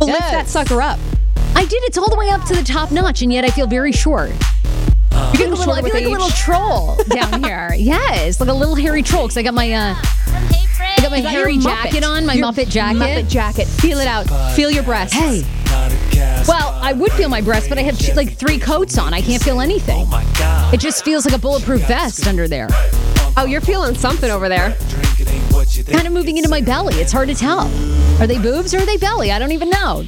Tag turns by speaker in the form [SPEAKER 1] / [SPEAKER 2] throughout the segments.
[SPEAKER 1] Well, lift that sucker up.
[SPEAKER 2] I did. It's all the way up to the top notch, and yet I feel very short.
[SPEAKER 1] You're getting
[SPEAKER 2] a little, I feel
[SPEAKER 1] with
[SPEAKER 2] like a little troll down here. yes, like a little hairy troll because I got my uh, I got my
[SPEAKER 1] Is that
[SPEAKER 2] hairy jacket on, my
[SPEAKER 1] Your
[SPEAKER 2] Muppet jacket.
[SPEAKER 1] Muppet jacket. Feel it out. Feel your breasts.
[SPEAKER 2] Hey, well, I would feel my breast, but I have like three coats on. I can't feel anything. It just feels like a bulletproof vest under there.
[SPEAKER 1] Oh, you're feeling something over there.
[SPEAKER 2] Kind of moving into my belly. It's hard to tell. Are they boobs or are they belly? I don't even know.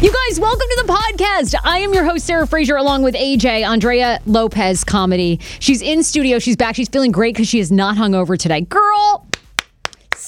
[SPEAKER 2] You guys, welcome to the podcast. I am your host, Sarah Fraser, along with AJ, Andrea Lopez Comedy. She's in studio. She's back. She's feeling great because she is not hungover today. Girl,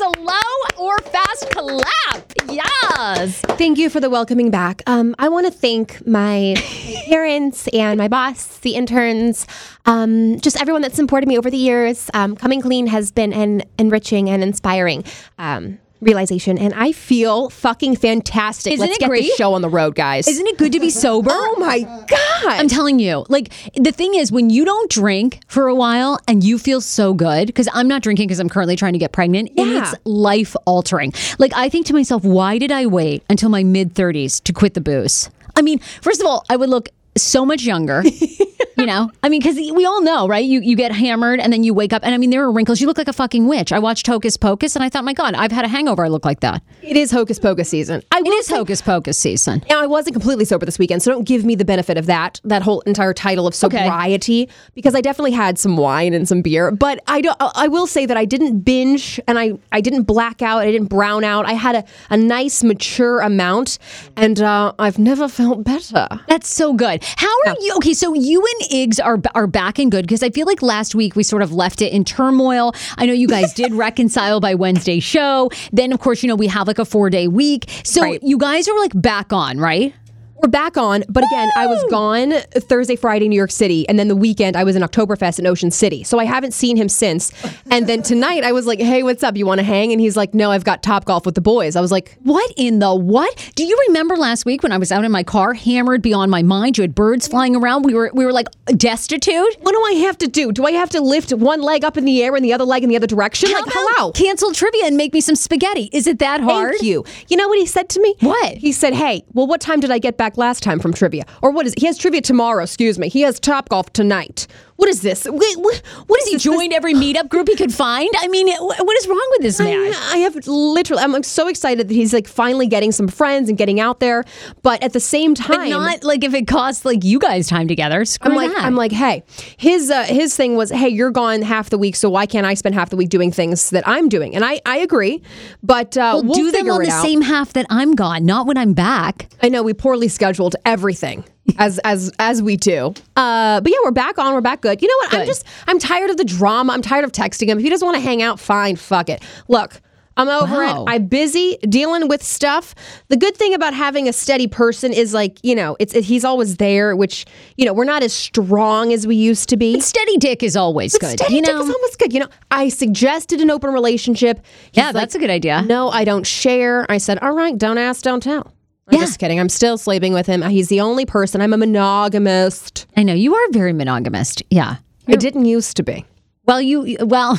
[SPEAKER 2] slow or fast clap. Yes.
[SPEAKER 3] Thank you for the welcoming back. Um, I want to thank my parents and my boss, the interns, um, just everyone that's supported me over the years. Um, Coming clean has been an enriching and inspiring um, realization, and I feel fucking fantastic.
[SPEAKER 2] Isn't
[SPEAKER 3] Let's
[SPEAKER 2] it
[SPEAKER 3] get
[SPEAKER 2] great?
[SPEAKER 3] this show on the road, guys.
[SPEAKER 2] Isn't it good to be sober?
[SPEAKER 3] oh my god!
[SPEAKER 2] I'm telling you, like the thing is, when you don't drink for a while and you feel so good, because I'm not drinking because I'm currently trying to get pregnant,
[SPEAKER 3] Yeah.
[SPEAKER 2] it's life altering. Like I think to myself, why did I wait until my mid 30s to quit the booze? I mean, first of all, I would look so much younger. you know, I mean, because we all know, right? You you get hammered and then you wake up, and I mean, there are wrinkles. You look like a fucking witch. I watched Hocus Pocus, and I thought, my God, I've had a hangover. I look like that.
[SPEAKER 3] it is hocus pocus season. I
[SPEAKER 2] It is
[SPEAKER 3] say-
[SPEAKER 2] Hocus Pocus season.
[SPEAKER 3] Now, I wasn't completely sober this weekend, so don't give me the benefit of that, that whole entire title of sobriety, because I definitely had some wine and some beer. But I don't. I will say that I didn't binge and I, I didn't black out. I didn't brown out. I had a, a nice mature amount, and uh, I've never felt better.
[SPEAKER 2] That's so good. How are you? Okay, so you and Iggs are are back and good because I feel like last week we sort of left it in turmoil. I know you guys did reconcile by Wednesday show. Then of course you know we have like a four day week, so
[SPEAKER 3] Right.
[SPEAKER 2] you guys are like back on, right?
[SPEAKER 3] We're back on, but again, I was gone Thursday, Friday, New York City, and then the weekend I was in Oktoberfest in Ocean City. So I haven't seen him since. And then tonight I was like, "Hey, what's up? You want to hang?" And he's like, "No, I've got Top Golf with the boys." I was like,
[SPEAKER 2] What in the what? Do you remember last week when I was out in my car, hammered beyond my mind? You had birds flying around. We were we were like destitute.
[SPEAKER 3] "What do I have to do? Do I have to lift one leg up in the air and the other leg in the other direction?"
[SPEAKER 2] How
[SPEAKER 3] like, hello.
[SPEAKER 2] Cancel trivia and make me some spaghetti. Is it that hard?
[SPEAKER 3] Thank you. You know what he said to me?
[SPEAKER 2] What?
[SPEAKER 3] He said, "Hey, well, what time did I get back last time from trivia? Or what is it? He has trivia tomorrow. Excuse me. He has Top Golf tonight. What is this? Wait, what, what is
[SPEAKER 2] He joined every meetup group he could find. I mean, what is wrong with this man?
[SPEAKER 3] I, I have literally. I'm so excited that he's like finally getting some friends and getting out there. But at the same
[SPEAKER 2] But
[SPEAKER 3] time,
[SPEAKER 2] not like if it costs like you guys time together. Screw
[SPEAKER 3] I'm like,
[SPEAKER 2] that.
[SPEAKER 3] I'm like, hey, his uh, his thing was, hey, you're gone half the week, so why can't I spend half the week doing things that I'm doing? And I I agree, but uh,
[SPEAKER 2] well,
[SPEAKER 3] we'll
[SPEAKER 2] do them on the
[SPEAKER 3] out.
[SPEAKER 2] same half that I'm gone, not when I'm back.
[SPEAKER 3] I know we poorly scheduled everything as as as we do. Uh, but yeah, we're back on. We're back good. You know what? I'm just I'm tired of the drama. I'm tired of texting him. If he doesn't want to hang out, fine, fuck it. Look. I'm over
[SPEAKER 2] Wow.
[SPEAKER 3] it. I'm busy dealing with stuff. The good thing about having a steady person is like, you know, it's it, he's always there, which, you know, we're not as strong as we used to be.
[SPEAKER 2] Steady dick is always good.
[SPEAKER 3] Steady
[SPEAKER 2] you
[SPEAKER 3] dick
[SPEAKER 2] know,
[SPEAKER 3] is almost good. You know, I suggested an open relationship. He's
[SPEAKER 2] Yeah,
[SPEAKER 3] like,
[SPEAKER 2] that's a good idea.
[SPEAKER 3] No, I don't share. I said, all right, don't ask, don't tell. I'm
[SPEAKER 2] Yeah.
[SPEAKER 3] just kidding. I'm still sleeping with him. He's the only person. I'm a monogamist.
[SPEAKER 2] I know you are very monogamist. Yeah.
[SPEAKER 3] I didn't used to be.
[SPEAKER 2] Well, you well.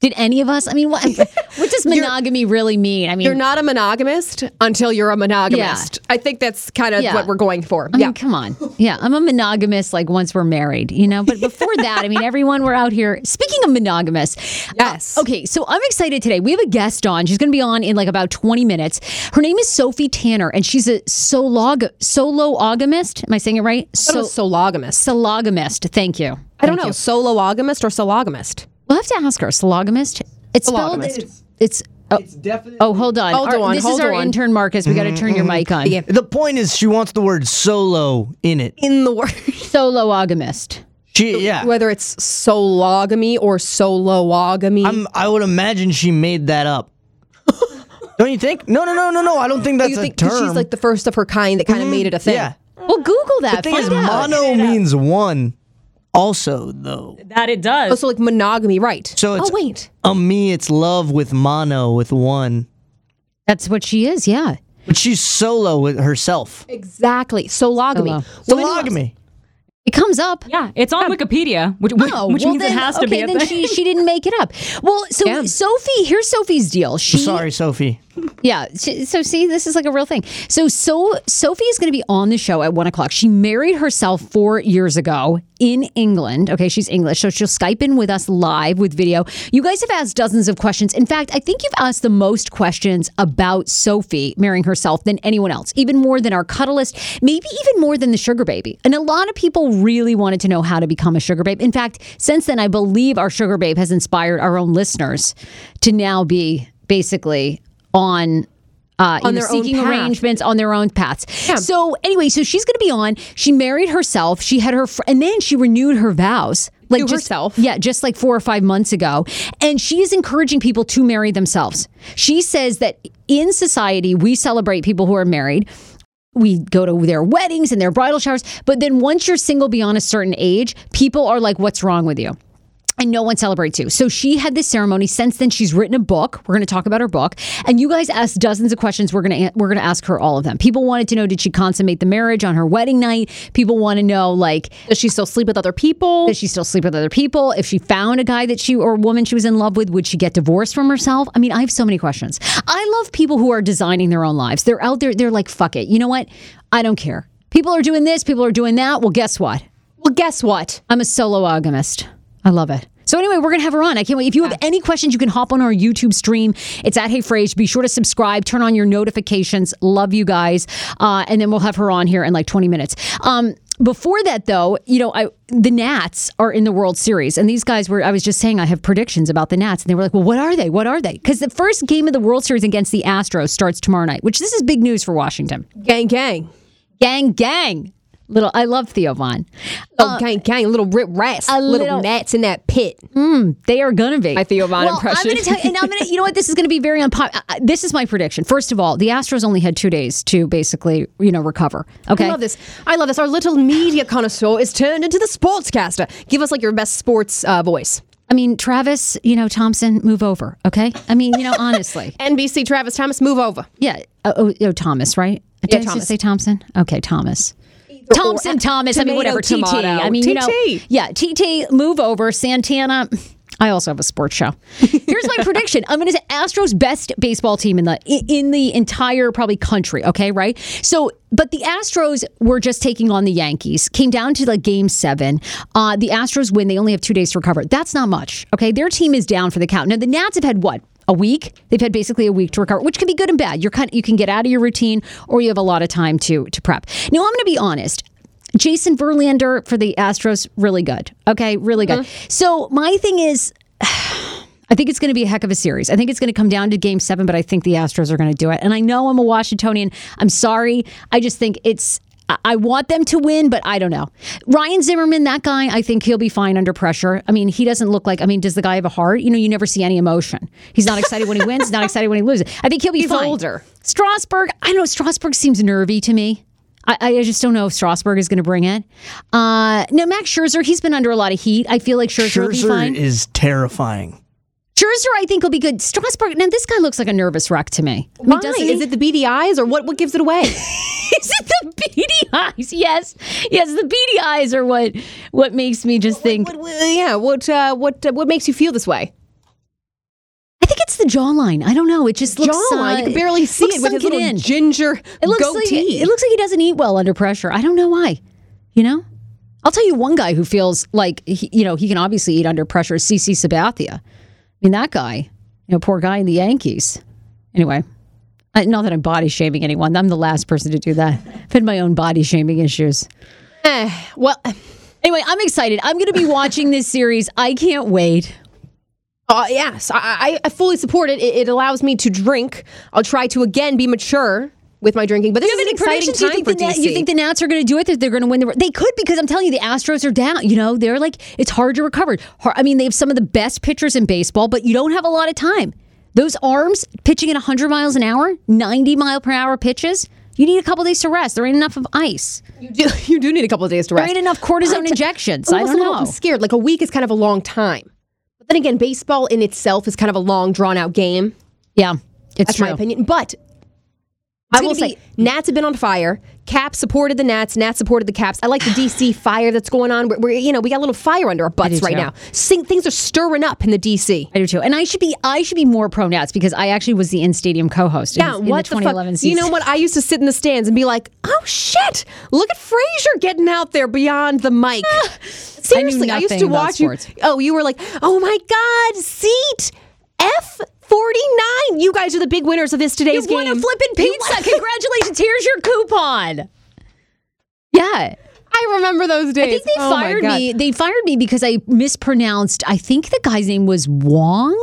[SPEAKER 2] Did any of us? I mean, what, what does monogamy really mean? I mean,
[SPEAKER 3] You're not a monogamist until you're a monogamist. I think that's kind of
[SPEAKER 2] Yeah.
[SPEAKER 3] what we're going for.
[SPEAKER 2] I
[SPEAKER 3] yeah.
[SPEAKER 2] mean, come on. Yeah, I'm a monogamist like once we're married, you know? But before that, I mean, everyone we're out here. Speaking of monogamous.
[SPEAKER 3] Yes.
[SPEAKER 2] uh, okay, so I'm excited today. We have a guest on. She's going to be on in like about 20 minutes. Her name is Sophie Tanner, and she's a solog- sologamist. Am I saying it right?
[SPEAKER 3] So, sologamist.
[SPEAKER 2] Sologamist. Thank you.
[SPEAKER 3] I don't know.
[SPEAKER 2] you.
[SPEAKER 3] Sologamist or sologamist?
[SPEAKER 2] We'll have to ask our Sologamist? It's spelled.
[SPEAKER 3] Sologamist.
[SPEAKER 2] It's. Oh,
[SPEAKER 4] It's
[SPEAKER 2] oh, hold on.
[SPEAKER 3] Hold
[SPEAKER 2] Our-
[SPEAKER 3] on,
[SPEAKER 2] This
[SPEAKER 3] hold
[SPEAKER 2] is our
[SPEAKER 3] on.
[SPEAKER 2] intern, Marcus. We got to turn your mm-hmm. mic on.
[SPEAKER 4] The point is, she wants the word solo in it.
[SPEAKER 3] In the word.
[SPEAKER 2] Sologamist.
[SPEAKER 4] She, yeah.
[SPEAKER 3] Whether it's sologamy or soloogamy.
[SPEAKER 4] I'm, I would imagine she made that up. don't you think? No, no, no, no, no. I don't think that's
[SPEAKER 3] you
[SPEAKER 4] a term.
[SPEAKER 3] she's like the first of her kind that kind of mm-hmm. made it a thing?
[SPEAKER 4] yeah.
[SPEAKER 2] Well, Google that.
[SPEAKER 4] The thing is, mono means one. Also, though,
[SPEAKER 5] That it does.
[SPEAKER 3] Oh, so like monogamy, right?
[SPEAKER 4] so it's
[SPEAKER 3] oh wait.
[SPEAKER 4] a me. It's love with mono with one,
[SPEAKER 2] That's what she is. Yeah.
[SPEAKER 4] but she's solo with herself.
[SPEAKER 3] Exactly. Sologamy.
[SPEAKER 2] Solo.
[SPEAKER 3] Women-
[SPEAKER 4] Sologamy.
[SPEAKER 2] It comes up.
[SPEAKER 5] yeah, it's on um, Wikipedia, which, which,
[SPEAKER 2] Oh,
[SPEAKER 5] which
[SPEAKER 2] well
[SPEAKER 5] means
[SPEAKER 2] then,
[SPEAKER 5] it has to
[SPEAKER 2] okay,
[SPEAKER 5] be a
[SPEAKER 2] then
[SPEAKER 5] thing.
[SPEAKER 2] she she didn't make it up. Well, so
[SPEAKER 3] Yeah.
[SPEAKER 2] Sophie, here's Sophie's deal. She
[SPEAKER 4] Sorry, Sophie.
[SPEAKER 2] Yeah. So see, this is like a real thing. So so Sophie is going to be on the show at one o'clock. She married herself four years ago in England. Okay, she's English, so she'll Skype in with us live with video. You guys have asked dozens of questions. In fact, I think you've asked the most questions about Sophie marrying herself than anyone else, even more than our cuddlist, maybe even more than the sugar baby. And a lot of people really wanted to know how to become a sugar babe. In fact, since then, I believe our sugar babe has inspired our own listeners to now be basically on uh,
[SPEAKER 3] On
[SPEAKER 2] know,
[SPEAKER 3] their own
[SPEAKER 2] seeking
[SPEAKER 3] path.
[SPEAKER 2] arrangements on their own paths. So anyway, so she's going to be on. She married herself. She had her, fr- and then she renewed her vows. Like
[SPEAKER 3] To
[SPEAKER 2] just,
[SPEAKER 3] herself.
[SPEAKER 2] yeah, just like four or five months ago. And she is encouraging people to marry themselves. She says that in society, we celebrate people who are married. We go to their weddings and their bridal showers. But then once you're single beyond a certain age, people are like, what's wrong with you? And no one celebrates you. So she had this ceremony. Since then, she's written a book. We're going to talk about her book. And you guys asked dozens of questions. We're going to we're going to ask her all of them. People wanted to know: Did she consummate the marriage on her wedding night? People want to know like.
[SPEAKER 3] Does she still sleep with other people?
[SPEAKER 2] Does she still sleep with other people? If she found a guy that she or a woman she was in love with, would she get divorced from herself? I mean, I have so many questions. I love people who are designing their own lives. They're out there. They're like, fuck it. You know what? I don't care. People are doing this. People are doing that. Well, guess what?
[SPEAKER 3] Well, guess what?
[SPEAKER 2] I'm a sologamist. I love it. So anyway, we're gonna have her on. I can't wait. If you have any questions, you can hop on our YouTube stream. It's at Hey Frase. Be sure to subscribe. Turn on your notifications. Love you guys. Uh, and then we'll have her on here in like 20 minutes. Um, before that, though, you know, I, the Nats are in the World Series, and these guys were. I was just saying, I have predictions about the Nats, and they were like, "Well, what are they? What are they?" Because the first game of the World Series against the Astros starts tomorrow night, which this is big news for Washington.
[SPEAKER 3] Gang, gang.
[SPEAKER 2] Gang, gang. Little, I love Theo Von.
[SPEAKER 3] Oh, uh, gang, gang, little rip rats,
[SPEAKER 2] a
[SPEAKER 3] little,
[SPEAKER 2] little-
[SPEAKER 3] gnats in that pit.
[SPEAKER 2] Mm, they are gonna be.
[SPEAKER 3] My Theo Von
[SPEAKER 2] well,
[SPEAKER 3] impression.
[SPEAKER 2] I'm gonna tell you, and I'm gonna, you know what? This is gonna be very unpopular. Uh, uh, this is my prediction. First of all, the Astros only had two days to basically, you know, recover. Okay.
[SPEAKER 3] I love this. I love this. Our little media connoisseur is turned into the sportscaster. Give us like your best sports uh, voice.
[SPEAKER 2] I mean, Travis, you know, Thompson, move over. Okay. I mean, you know, honestly.
[SPEAKER 3] NBC Travis Thomas, move over.
[SPEAKER 2] Yeah. Oh, oh, oh, Thomas, right? Did
[SPEAKER 3] Yeah,
[SPEAKER 2] I just
[SPEAKER 3] Thomas.
[SPEAKER 2] say Thompson? Okay, Thomas.
[SPEAKER 3] Or-
[SPEAKER 2] Thompson, Thomas. I mean,
[SPEAKER 3] tomato,
[SPEAKER 2] whatever. TT. I mean, you know, yeah. TT, move over. Santana. I also have a sports show. Here's my prediction. I'm going to say Astros best baseball team in the in the entire probably country. Okay, right? So, but the Astros were just taking on the Yankees. Came down to like Game Seven. Uh, the Astros win. They only have two days to recover. That's not much. Okay, their team is down for the count. Now the Nats have had what a week. They've had basically a week to recover, which can be good and bad. You're kind you can get out of your routine, or you have a lot of time to to prep. Now I'm going to be honest. Jason Verlander for the Astros, really good. Okay, really good. Mm-hmm. So my thing is, I think it's going to be a heck of a series. I think it's going to come down to Game Seven, but I think the Astros are going to do it. And I know I'm a Washingtonian. I'm sorry. I just think it's. I- I want them to win, but I don't know. Ryan Zimmerman, that guy, I think he'll be fine under pressure. I mean, he doesn't look like. I mean, does the guy have a heart? You know, you never see any emotion. He's not excited when he wins. He's not excited when he loses. I think he'll be
[SPEAKER 3] He's
[SPEAKER 2] fine.
[SPEAKER 3] older.
[SPEAKER 2] Strasburg, I don't know. Strasburg seems nervy to me. I, I just don't know if Strasburg is going to bring it. Uh, no, Max Scherzer, he's been under a lot of heat. I feel like Scherzer, will be fine.
[SPEAKER 4] is terrifying.
[SPEAKER 2] Scherzer, I think, will be good. Strasburg, now this guy looks like a nervous wreck to me. I mean,
[SPEAKER 3] Why? Is it the beady eyes or what? What gives it away?
[SPEAKER 2] Is it the beady eyes? Yes, yes. The beady eyes are what what makes me just think.
[SPEAKER 3] what, what- yeah. What? Uh, what? Uh, what makes you feel this way?
[SPEAKER 2] I think it's the jawline. I don't know. It just looks.
[SPEAKER 3] Jawline.
[SPEAKER 2] uh,
[SPEAKER 3] you can barely see it with his little
[SPEAKER 2] in.
[SPEAKER 3] ginger
[SPEAKER 2] It looks
[SPEAKER 3] goatee.
[SPEAKER 2] like it looks like he doesn't eat well under pressure. I don't know why. You know, I'll tell you one guy who feels like he, you know he can obviously eat under pressure. is CC Sabathia. Mean that guy. You know, poor guy in the Yankees. Anyway, I, not that I'm body shaming anyone. I'm the last person to do that. I've had my own body shaming issues.
[SPEAKER 3] Eh, well,
[SPEAKER 2] Anyway, I'm excited. I'm going to be watching this series. I can't wait.
[SPEAKER 3] uh, yes, I, I, I fully support it. it. It allows me to drink. I'll try to again be mature with my drinking. But this
[SPEAKER 2] you
[SPEAKER 3] is an exciting
[SPEAKER 2] predictions? You
[SPEAKER 3] time
[SPEAKER 2] think,
[SPEAKER 3] for
[SPEAKER 2] the
[SPEAKER 3] DC.
[SPEAKER 2] you think the Nats are going to do it? That they're going to win the? They could because I'm telling you, the Astros are down. You know, they're like it's hard to recover. I mean, they have some of the best pitchers in baseball, but you don't have a lot of time. Those arms pitching at 100 miles an hour, 90 mile per hour pitches. You need a couple days to rest. There ain't enough of ice.
[SPEAKER 3] you do, you do need a couple of days to rest.
[SPEAKER 2] There ain't enough cortisone injections. I don't know.
[SPEAKER 3] I'm scared. Like a week is kind of a long time. But then again, baseball in itself is kind of a long, drawn out game.
[SPEAKER 2] Yeah, it's
[SPEAKER 3] That's
[SPEAKER 2] true.
[SPEAKER 3] my opinion. But I will say, Nats have been on fire. Cap supported the Nats. Nats supported the Caps. I like the DC fire that's going on. We're, we're- you know, we got a little fire under our butts right
[SPEAKER 2] too.
[SPEAKER 3] now. Sing, things are stirring up in the DC.
[SPEAKER 2] I do too. And I should be I should be more pro Nats because I actually was the in stadium co-host.
[SPEAKER 3] Yeah,
[SPEAKER 2] in, in
[SPEAKER 3] what
[SPEAKER 2] the
[SPEAKER 3] the,
[SPEAKER 2] 2011
[SPEAKER 3] fuck?
[SPEAKER 2] season.
[SPEAKER 3] You know what? I used to sit in the stands and be like, "Oh shit! Look at Fraser getting out there beyond the mic." Seriously, I, used to watch you. Oh, you were like, "Oh my god, seat F forty nine. You guys are the big winners of this today's
[SPEAKER 2] You
[SPEAKER 3] game.
[SPEAKER 2] won a flippin' pizza. Congratulations. Here's your coupon. Yeah.
[SPEAKER 3] I remember those days.
[SPEAKER 2] I think they
[SPEAKER 3] Oh
[SPEAKER 2] fired me. They fired me because I mispronounced. I think the guy's name was Wong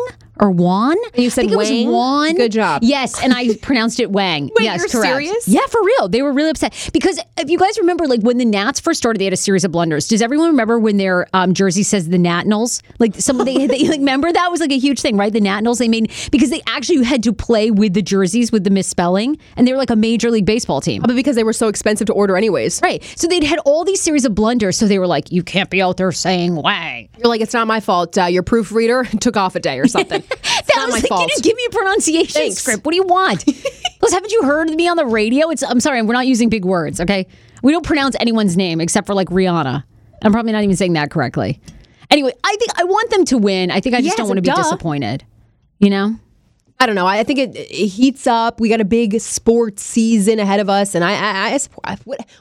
[SPEAKER 2] or Juan.
[SPEAKER 3] you said
[SPEAKER 2] I think it
[SPEAKER 3] Wang?
[SPEAKER 2] was Juan.
[SPEAKER 3] Good job.
[SPEAKER 2] Yes, and I pronounced it Wang.
[SPEAKER 3] Wait,
[SPEAKER 2] yes,
[SPEAKER 3] you're
[SPEAKER 2] correct.
[SPEAKER 3] serious?
[SPEAKER 2] Yeah, for real. They were really upset because if you guys remember, like when the Nats first started, they had a series of blunders. Does everyone remember when their um, jersey says the Nationals? Like some they, they like remember that was like a huge thing, right? The Nationals they made because they actually had to play with the jerseys with the misspelling, and they were like a major league baseball team.
[SPEAKER 3] but because they were so expensive to order, anyways.
[SPEAKER 2] Right. So they'd had all these series of blunders. So they were like, you can't be out there saying Wang.
[SPEAKER 3] You're like, it's not my fault. Uh, your proofreader took off a day or something.
[SPEAKER 2] That
[SPEAKER 3] not
[SPEAKER 2] was
[SPEAKER 3] my
[SPEAKER 2] like,
[SPEAKER 3] fault.
[SPEAKER 2] you didn't give me a pronunciation
[SPEAKER 3] Thanks.
[SPEAKER 2] script. What do you want? Plus, haven't you heard me on the radio? It's I'm sorry, we're not using big words, okay? We don't pronounce anyone's name except for like Rihanna. I'm probably not even saying that correctly. Anyway, I think I want them to win. I think I just
[SPEAKER 3] Yes,
[SPEAKER 2] don't want to be
[SPEAKER 3] duh.
[SPEAKER 2] disappointed. You know?
[SPEAKER 3] I don't know. I I think it, it heats up. We got a big sports season ahead of us, and I, I, I I-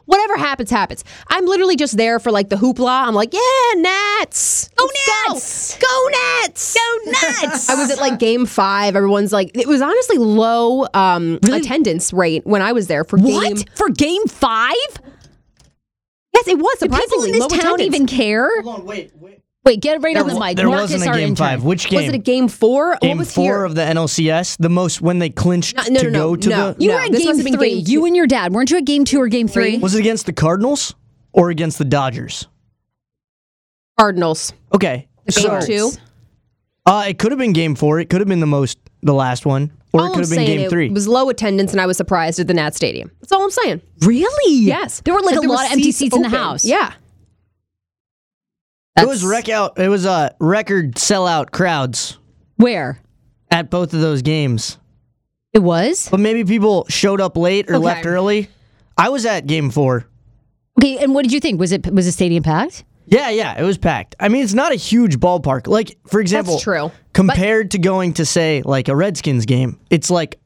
[SPEAKER 3] whatever happens, happens. I'm literally just there for like the hoopla. I'm like, yeah, Nats, go
[SPEAKER 2] Nats!
[SPEAKER 3] go Nats,
[SPEAKER 2] Go nuts!
[SPEAKER 3] I was at like game five. Everyone's like, it was honestly low um, attendance rate when I was there for game.
[SPEAKER 2] what? For game five?
[SPEAKER 3] Yes, it was
[SPEAKER 2] Do people in this
[SPEAKER 3] low
[SPEAKER 2] town
[SPEAKER 3] attendance.
[SPEAKER 2] even care?
[SPEAKER 4] Hold on, wait, wait.
[SPEAKER 2] Wait, get right on the mic.
[SPEAKER 4] There
[SPEAKER 2] Marcus,
[SPEAKER 4] wasn't a game
[SPEAKER 2] intern.
[SPEAKER 4] five. Which game?
[SPEAKER 3] Was it a game four?
[SPEAKER 4] game
[SPEAKER 3] what was
[SPEAKER 4] four
[SPEAKER 3] here?
[SPEAKER 4] of the NLCS? The most when they clinched
[SPEAKER 3] No, no,
[SPEAKER 4] to
[SPEAKER 3] no,
[SPEAKER 4] go to
[SPEAKER 3] no.
[SPEAKER 4] the.
[SPEAKER 2] You
[SPEAKER 3] No,
[SPEAKER 2] were at
[SPEAKER 3] this
[SPEAKER 2] game
[SPEAKER 3] must have been
[SPEAKER 2] three.
[SPEAKER 3] game
[SPEAKER 2] you and your dad. Weren't you at game two or game three?
[SPEAKER 4] Was it against the Cardinals? or against the Dodgers?
[SPEAKER 3] Cardinals.
[SPEAKER 4] Okay.
[SPEAKER 3] Game
[SPEAKER 4] so-
[SPEAKER 3] two.
[SPEAKER 4] Uh, it could have been game four. It could have been the most, the last one, or
[SPEAKER 3] All
[SPEAKER 4] it could have been
[SPEAKER 3] saying,
[SPEAKER 4] game
[SPEAKER 3] it
[SPEAKER 4] three.
[SPEAKER 3] was low attendance, and I was surprised at the Nat Stadium. That's all I'm saying.
[SPEAKER 2] Really?
[SPEAKER 3] Yes,
[SPEAKER 2] There were like, a lot of empty seats in the house.
[SPEAKER 3] Yeah,
[SPEAKER 4] it was wreck out. It was uh, record sellout crowds
[SPEAKER 2] Where?
[SPEAKER 4] at both of those games.
[SPEAKER 2] It was?
[SPEAKER 4] But maybe people showed up late or
[SPEAKER 3] Okay.
[SPEAKER 4] left early. I was at game four.
[SPEAKER 2] Okay, and what did you think? Was it was the stadium packed?
[SPEAKER 4] Yeah, yeah, it was packed. I mean, it's not a huge ballpark. Like, for example,
[SPEAKER 3] true.
[SPEAKER 4] Compared to going to say like a Redskins game, it's like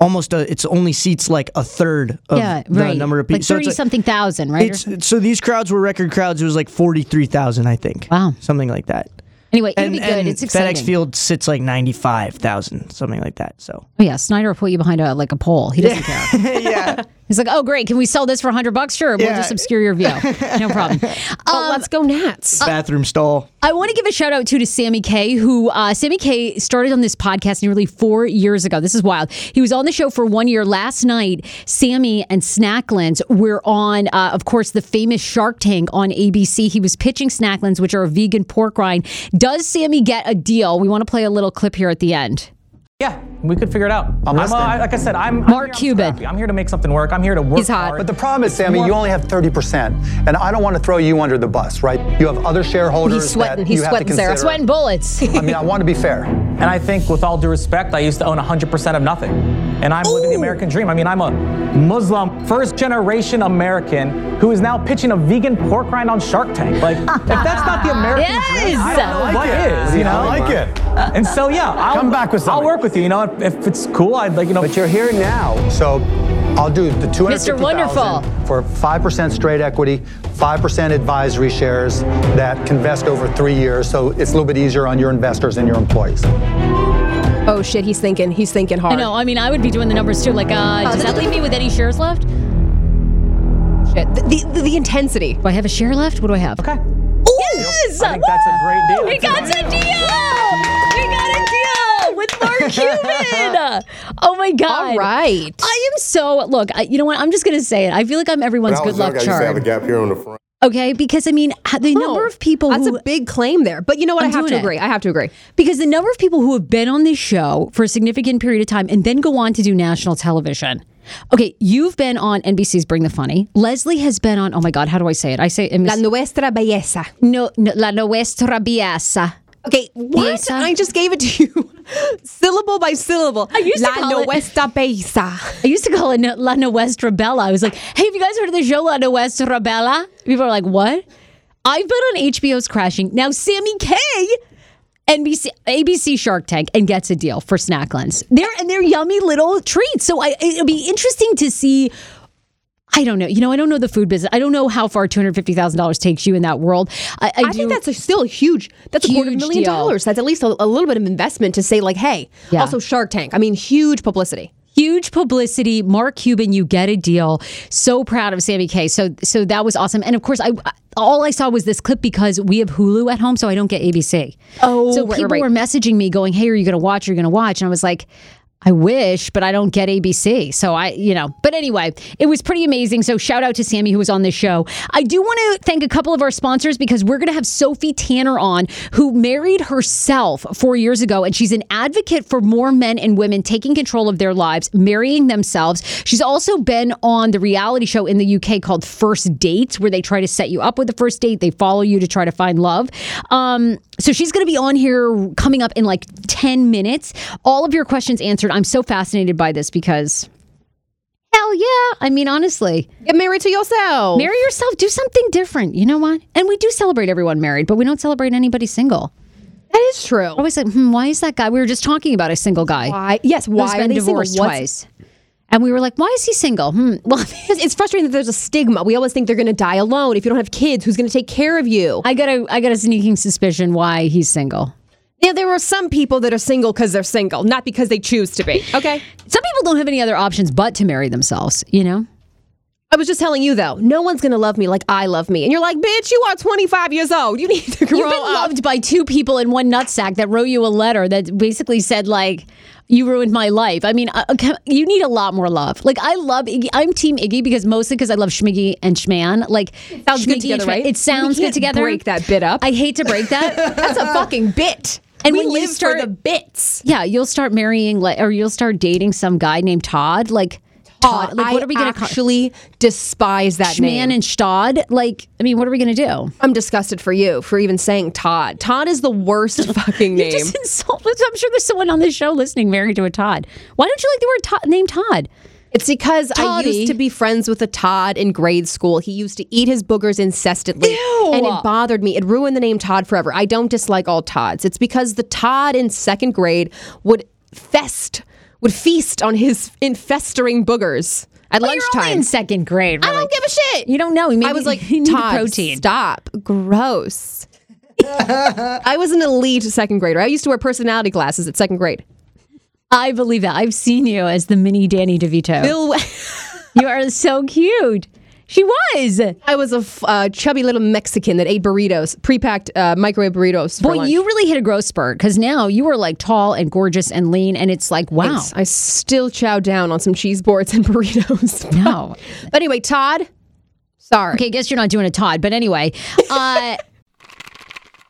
[SPEAKER 4] almost a. It's only seats like a third of
[SPEAKER 2] yeah,
[SPEAKER 4] the number of people.
[SPEAKER 2] Like
[SPEAKER 4] so
[SPEAKER 2] thirty
[SPEAKER 4] it's like,
[SPEAKER 2] something thousand, right?
[SPEAKER 4] It's so these crowds were record crowds. It was like forty three thousand, I think.
[SPEAKER 2] Wow.
[SPEAKER 4] something like that.
[SPEAKER 2] Anyway, it'll
[SPEAKER 4] And,
[SPEAKER 2] be good.
[SPEAKER 4] and
[SPEAKER 2] it's exciting.
[SPEAKER 4] FedEx Field sits like ninety five thousand, something like that. So
[SPEAKER 2] Oh yeah, Snyder will put you behind a like a pole. He doesn't care.
[SPEAKER 4] yeah,
[SPEAKER 2] He's like, oh great, can we sell this for hundred bucks? Sure, we'll just obscure your view. No problem.
[SPEAKER 3] oh, let's go Nats.
[SPEAKER 4] bathroom stall.
[SPEAKER 2] I want to give a shout out too to Sammy K, who uh, Sammy K started on this podcast nearly four years ago. This is wild. He was on the show for one year. Last night, Sammy and Snacklins were on, uh, of course, the famous Shark Tank on ABC. He was pitching Snacklins, which are a vegan pork rind. Does Sammy get a deal? We want to play a little clip here at the end.
[SPEAKER 6] Yeah, we could figure it out.
[SPEAKER 7] I'm
[SPEAKER 6] a-
[SPEAKER 7] listening.
[SPEAKER 6] I- like I said, I'm
[SPEAKER 2] Mark
[SPEAKER 6] I'm here, I'm
[SPEAKER 2] Cuban.
[SPEAKER 6] I'm here to make something work. I'm here to work
[SPEAKER 3] He's hot.
[SPEAKER 6] hard.
[SPEAKER 7] But the problem is, Sammy, you only have 30%. And I don't want to throw you under the bus, right? You have other shareholders
[SPEAKER 3] He's sweating.
[SPEAKER 7] that
[SPEAKER 3] He's
[SPEAKER 7] you have
[SPEAKER 3] sweating,
[SPEAKER 7] to
[SPEAKER 3] Sarah.
[SPEAKER 2] Sweating bullets.
[SPEAKER 7] I mean, I want to be fair.
[SPEAKER 6] And I think, with all due respect, I used to own 100% of nothing. And I'm living the American dream. I mean, I'm a Muslim, first generation American who is now pitching a vegan pork rind on Shark Tank. Like, if that's not the American dream, I don't know
[SPEAKER 7] I like
[SPEAKER 6] what
[SPEAKER 7] it.
[SPEAKER 6] is, you know?
[SPEAKER 7] I like it.
[SPEAKER 6] Uh, and so, yeah, I'll,
[SPEAKER 7] Come back with
[SPEAKER 6] some.
[SPEAKER 7] I'll
[SPEAKER 6] work with you, you know? If, if it's cool, I'd like, you know.
[SPEAKER 7] But you're here now. So I'll do the 250,000
[SPEAKER 2] Wonderful.
[SPEAKER 7] for 5% straight equity, 5% advisory shares that can vest over three years. So it's a little bit easier on your investors and your employees.
[SPEAKER 3] Oh shit, he's thinking. He's thinking hard.
[SPEAKER 2] I know. I mean, I would be doing the numbers too. Like, uh, does that leave me with any shares left?
[SPEAKER 3] Shit. The, the, the, the intensity.
[SPEAKER 2] Do I have a share left? What do I have?
[SPEAKER 6] Okay.
[SPEAKER 2] Yes!
[SPEAKER 6] I think that's a great deal.
[SPEAKER 2] We got a deal! We got a deal with Mark Cuban! Oh my God.
[SPEAKER 3] All right.
[SPEAKER 2] I am so, look, I, you know what? I'm just going to say it. I feel like I'm everyone's good
[SPEAKER 8] was
[SPEAKER 2] luck
[SPEAKER 8] young, I used to have a gap here on the front.
[SPEAKER 2] Okay? Because, I mean, the number
[SPEAKER 3] Oh,
[SPEAKER 2] of people
[SPEAKER 3] That's
[SPEAKER 2] who.
[SPEAKER 3] a big claim there. But you know what?
[SPEAKER 2] I'm
[SPEAKER 3] I have to
[SPEAKER 2] it.
[SPEAKER 3] agree. I have to agree.
[SPEAKER 2] because the number of people who have been on this show for a significant period of time and then go on to do national television. Okay, you've been on NBC's Bring the Funny. Leslie has been on, oh my God, how do I say it? I say it.
[SPEAKER 3] La nuestra belleza.
[SPEAKER 2] no, no, La Nuestra Biasa.
[SPEAKER 3] Okay, what? I just gave it to you, syllable by syllable.
[SPEAKER 2] I used to
[SPEAKER 3] La
[SPEAKER 2] call it-
[SPEAKER 3] nuestra belleza.
[SPEAKER 2] I used to call it La Nuestra Bella. I was like, hey, have you guys heard of the show La Nuestra Bella? People are like, what? I've been on HBO's Crashing. Now, Sammy K, NBC, ABC Shark Tank, and gets a deal for Snacklins. They're, and they're yummy little treats. So I, it'll be interesting to see. I don't know. You know, I don't know the food business. I don't know how far two hundred fifty thousand dollars takes you in that world. I, I,
[SPEAKER 3] I think that's a, still a huge. That's a quarter
[SPEAKER 2] Huge
[SPEAKER 3] million
[SPEAKER 2] deal.
[SPEAKER 3] dollars. That's at least a, a little bit of investment to say like, hey.
[SPEAKER 2] Yeah.
[SPEAKER 3] Also, Shark Tank. I mean, huge publicity.
[SPEAKER 2] huge publicity. Mark Cuban, you get a deal. So proud of Sammy K. So so that was awesome. And of course, I all I saw was this clip because we have Hulu at home, so I don't get ABC.
[SPEAKER 3] Oh,
[SPEAKER 2] so
[SPEAKER 3] right,
[SPEAKER 2] people
[SPEAKER 3] right.
[SPEAKER 2] were messaging me going, "Hey, are you going to watch? Are you going to watch?" And I was like. I wish, but I don't get ABC. So I, you know, but anyway, it was pretty amazing. So shout out to Sammy who was on this show. I do want to thank a couple of our sponsors because we're going to have Sophie Tanner on who married herself four years ago. And she's an advocate for more men and women taking control of their lives, marrying themselves. She's also been on the reality show in the UK called First Dates, where they try to set you up with the first date. They follow you to try to find love. Um, so she's going to be on here coming up in like 10 minutes. All of your questions answered. I'm so fascinated by this because, hell yeah. I mean, honestly,
[SPEAKER 3] Get married to yourself.
[SPEAKER 2] marry yourself, do something different. You know what? And we do celebrate everyone married, but we don't celebrate anybody single.
[SPEAKER 3] that is true.
[SPEAKER 2] Always like, hmm, why is that guy? We were just talking about a single guy.
[SPEAKER 3] Why? Yes. Why are
[SPEAKER 2] been
[SPEAKER 3] they
[SPEAKER 2] divorced twice. And we were like, why is he single? Hmm. Well,
[SPEAKER 3] it's frustrating that there's a stigma. We always think they're going to die alone. If you don't have kids, who's going to take care of you?
[SPEAKER 2] I got a I got a sneaking suspicion why he's single.
[SPEAKER 3] Yeah, there are some people that are single because they're single, not because they choose to be. Okay.
[SPEAKER 2] Some people don't have any other options but to marry themselves, you know?
[SPEAKER 3] I was just telling you though, no one's gonna love me like I love me. And you're like, bitch, you are 25 years old. You need to grow
[SPEAKER 2] You've been
[SPEAKER 3] up.
[SPEAKER 2] loved by two people in one nutsack that wrote you a letter that basically said like you ruined my life. I mean, uh, you need a lot more love. Like I love Iggy. I'm Team Iggy because mostly because I love Schmiggy and Schman. Like
[SPEAKER 3] Sounds good together, right?
[SPEAKER 2] It sounds good together.
[SPEAKER 3] break that bit up.
[SPEAKER 2] I hate to break that.
[SPEAKER 3] That's a fucking bit.
[SPEAKER 2] And
[SPEAKER 3] we
[SPEAKER 2] when you
[SPEAKER 3] live
[SPEAKER 2] start-
[SPEAKER 3] for the bits.
[SPEAKER 2] yeah, you'll start marrying like, or you'll start dating some guy named Todd. Like Todd. Like what
[SPEAKER 3] I
[SPEAKER 2] are we gonna call
[SPEAKER 3] actually despise that
[SPEAKER 2] Schman
[SPEAKER 3] name.
[SPEAKER 2] and Stod? Like I mean, what are we gonna do?
[SPEAKER 3] I'm disgusted for you for even saying Todd. Todd is the worst fucking name.
[SPEAKER 2] just insult. I'm sure there's someone on this show listening married to a Todd. Why don't you like the word Todd, name Todd?
[SPEAKER 3] It's because I used to be friends with a Todd in grade school. He used to eat his boogers incessantly.
[SPEAKER 2] Ew.
[SPEAKER 3] And it bothered me. It ruined the name Todd forever. I don't dislike all Todds. It's because the Todd in second grade would fest, would feast on his infestering boogers at
[SPEAKER 2] Well,
[SPEAKER 3] lunchtime.
[SPEAKER 2] in second grade.
[SPEAKER 3] I don't give a shit.
[SPEAKER 2] You don't know. Maybe
[SPEAKER 3] I was like, Todd,
[SPEAKER 2] protein.
[SPEAKER 3] stop. Gross. I was an elite second grader. I used to wear personality glasses at second grade.
[SPEAKER 2] I believe it. I've seen you as the mini Danny DeVito.
[SPEAKER 3] Bill,
[SPEAKER 2] you are so cute. She was.
[SPEAKER 3] I was a f- uh, chubby little Mexican that ate burritos, pre-packed uh, microwave burritos. For
[SPEAKER 2] Boy,
[SPEAKER 3] lunch.
[SPEAKER 2] you really hit a growth spurt because now you are like tall and gorgeous and lean, and it's like, wow.
[SPEAKER 3] Thanks. I still chow down on some cheese boards and burritos.
[SPEAKER 2] No.
[SPEAKER 3] but anyway, Todd, sorry.
[SPEAKER 2] Okay, I guess you're not doing a Todd, but anyway. Uh,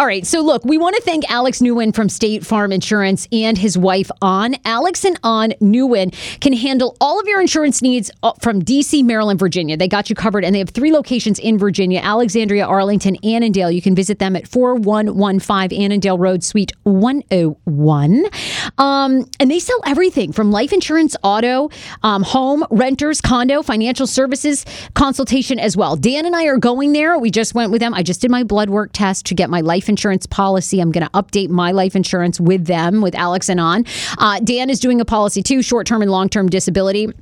[SPEAKER 2] All right. So, look, we want to thank Alex Nguyen from State Farm Insurance and his wife, On. Alex and On Nguyen can handle all of your insurance needs uh, from DC, Maryland, Virginia. They got you covered, and they have three locations in Virginia Alexandria, Arlington, Annandale. You can visit them at 4115 Annandale Road, Suite 101. Um, and they sell everything from life insurance, auto, um, home, renters, condo, financial services, consultation as well. Dan and I are going there. We just went with them. I just did my blood work test to get my life insurance policy. I'm going to update my life insurance with them, with Alex and on. Uh, Dan is doing a policy too, short term and long term disability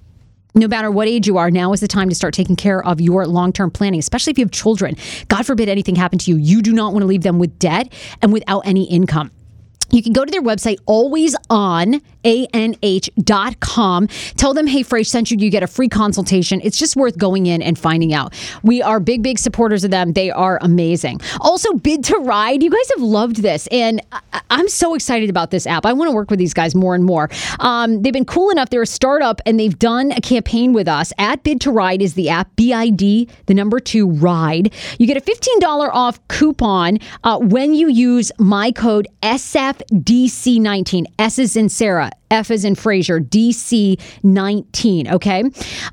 [SPEAKER 2] no matter what age you are, now is the time to start taking care of your long term planning, especially if you have children. God forbid anything happen to you. You do not want to leave them with debt and without any income. You can go to their website, always on anh.com. Tell them, hey, Frase sent you. You get a free consultation. It's just worth going in and finding out. We are big, big supporters of them. They are amazing. Also, Bid to Ride. You guys have loved this, and I- I'm so excited about this app. I want to work with these guys more and more. Um, they've been cool enough. They're a startup, and they've done a campaign with us. At Bid to Ride is the app, B I D, the number two ride. You get a $15 off coupon uh, when you use my code SFDC19. S is in Sarah. F is in Fraser, DC19. Okay.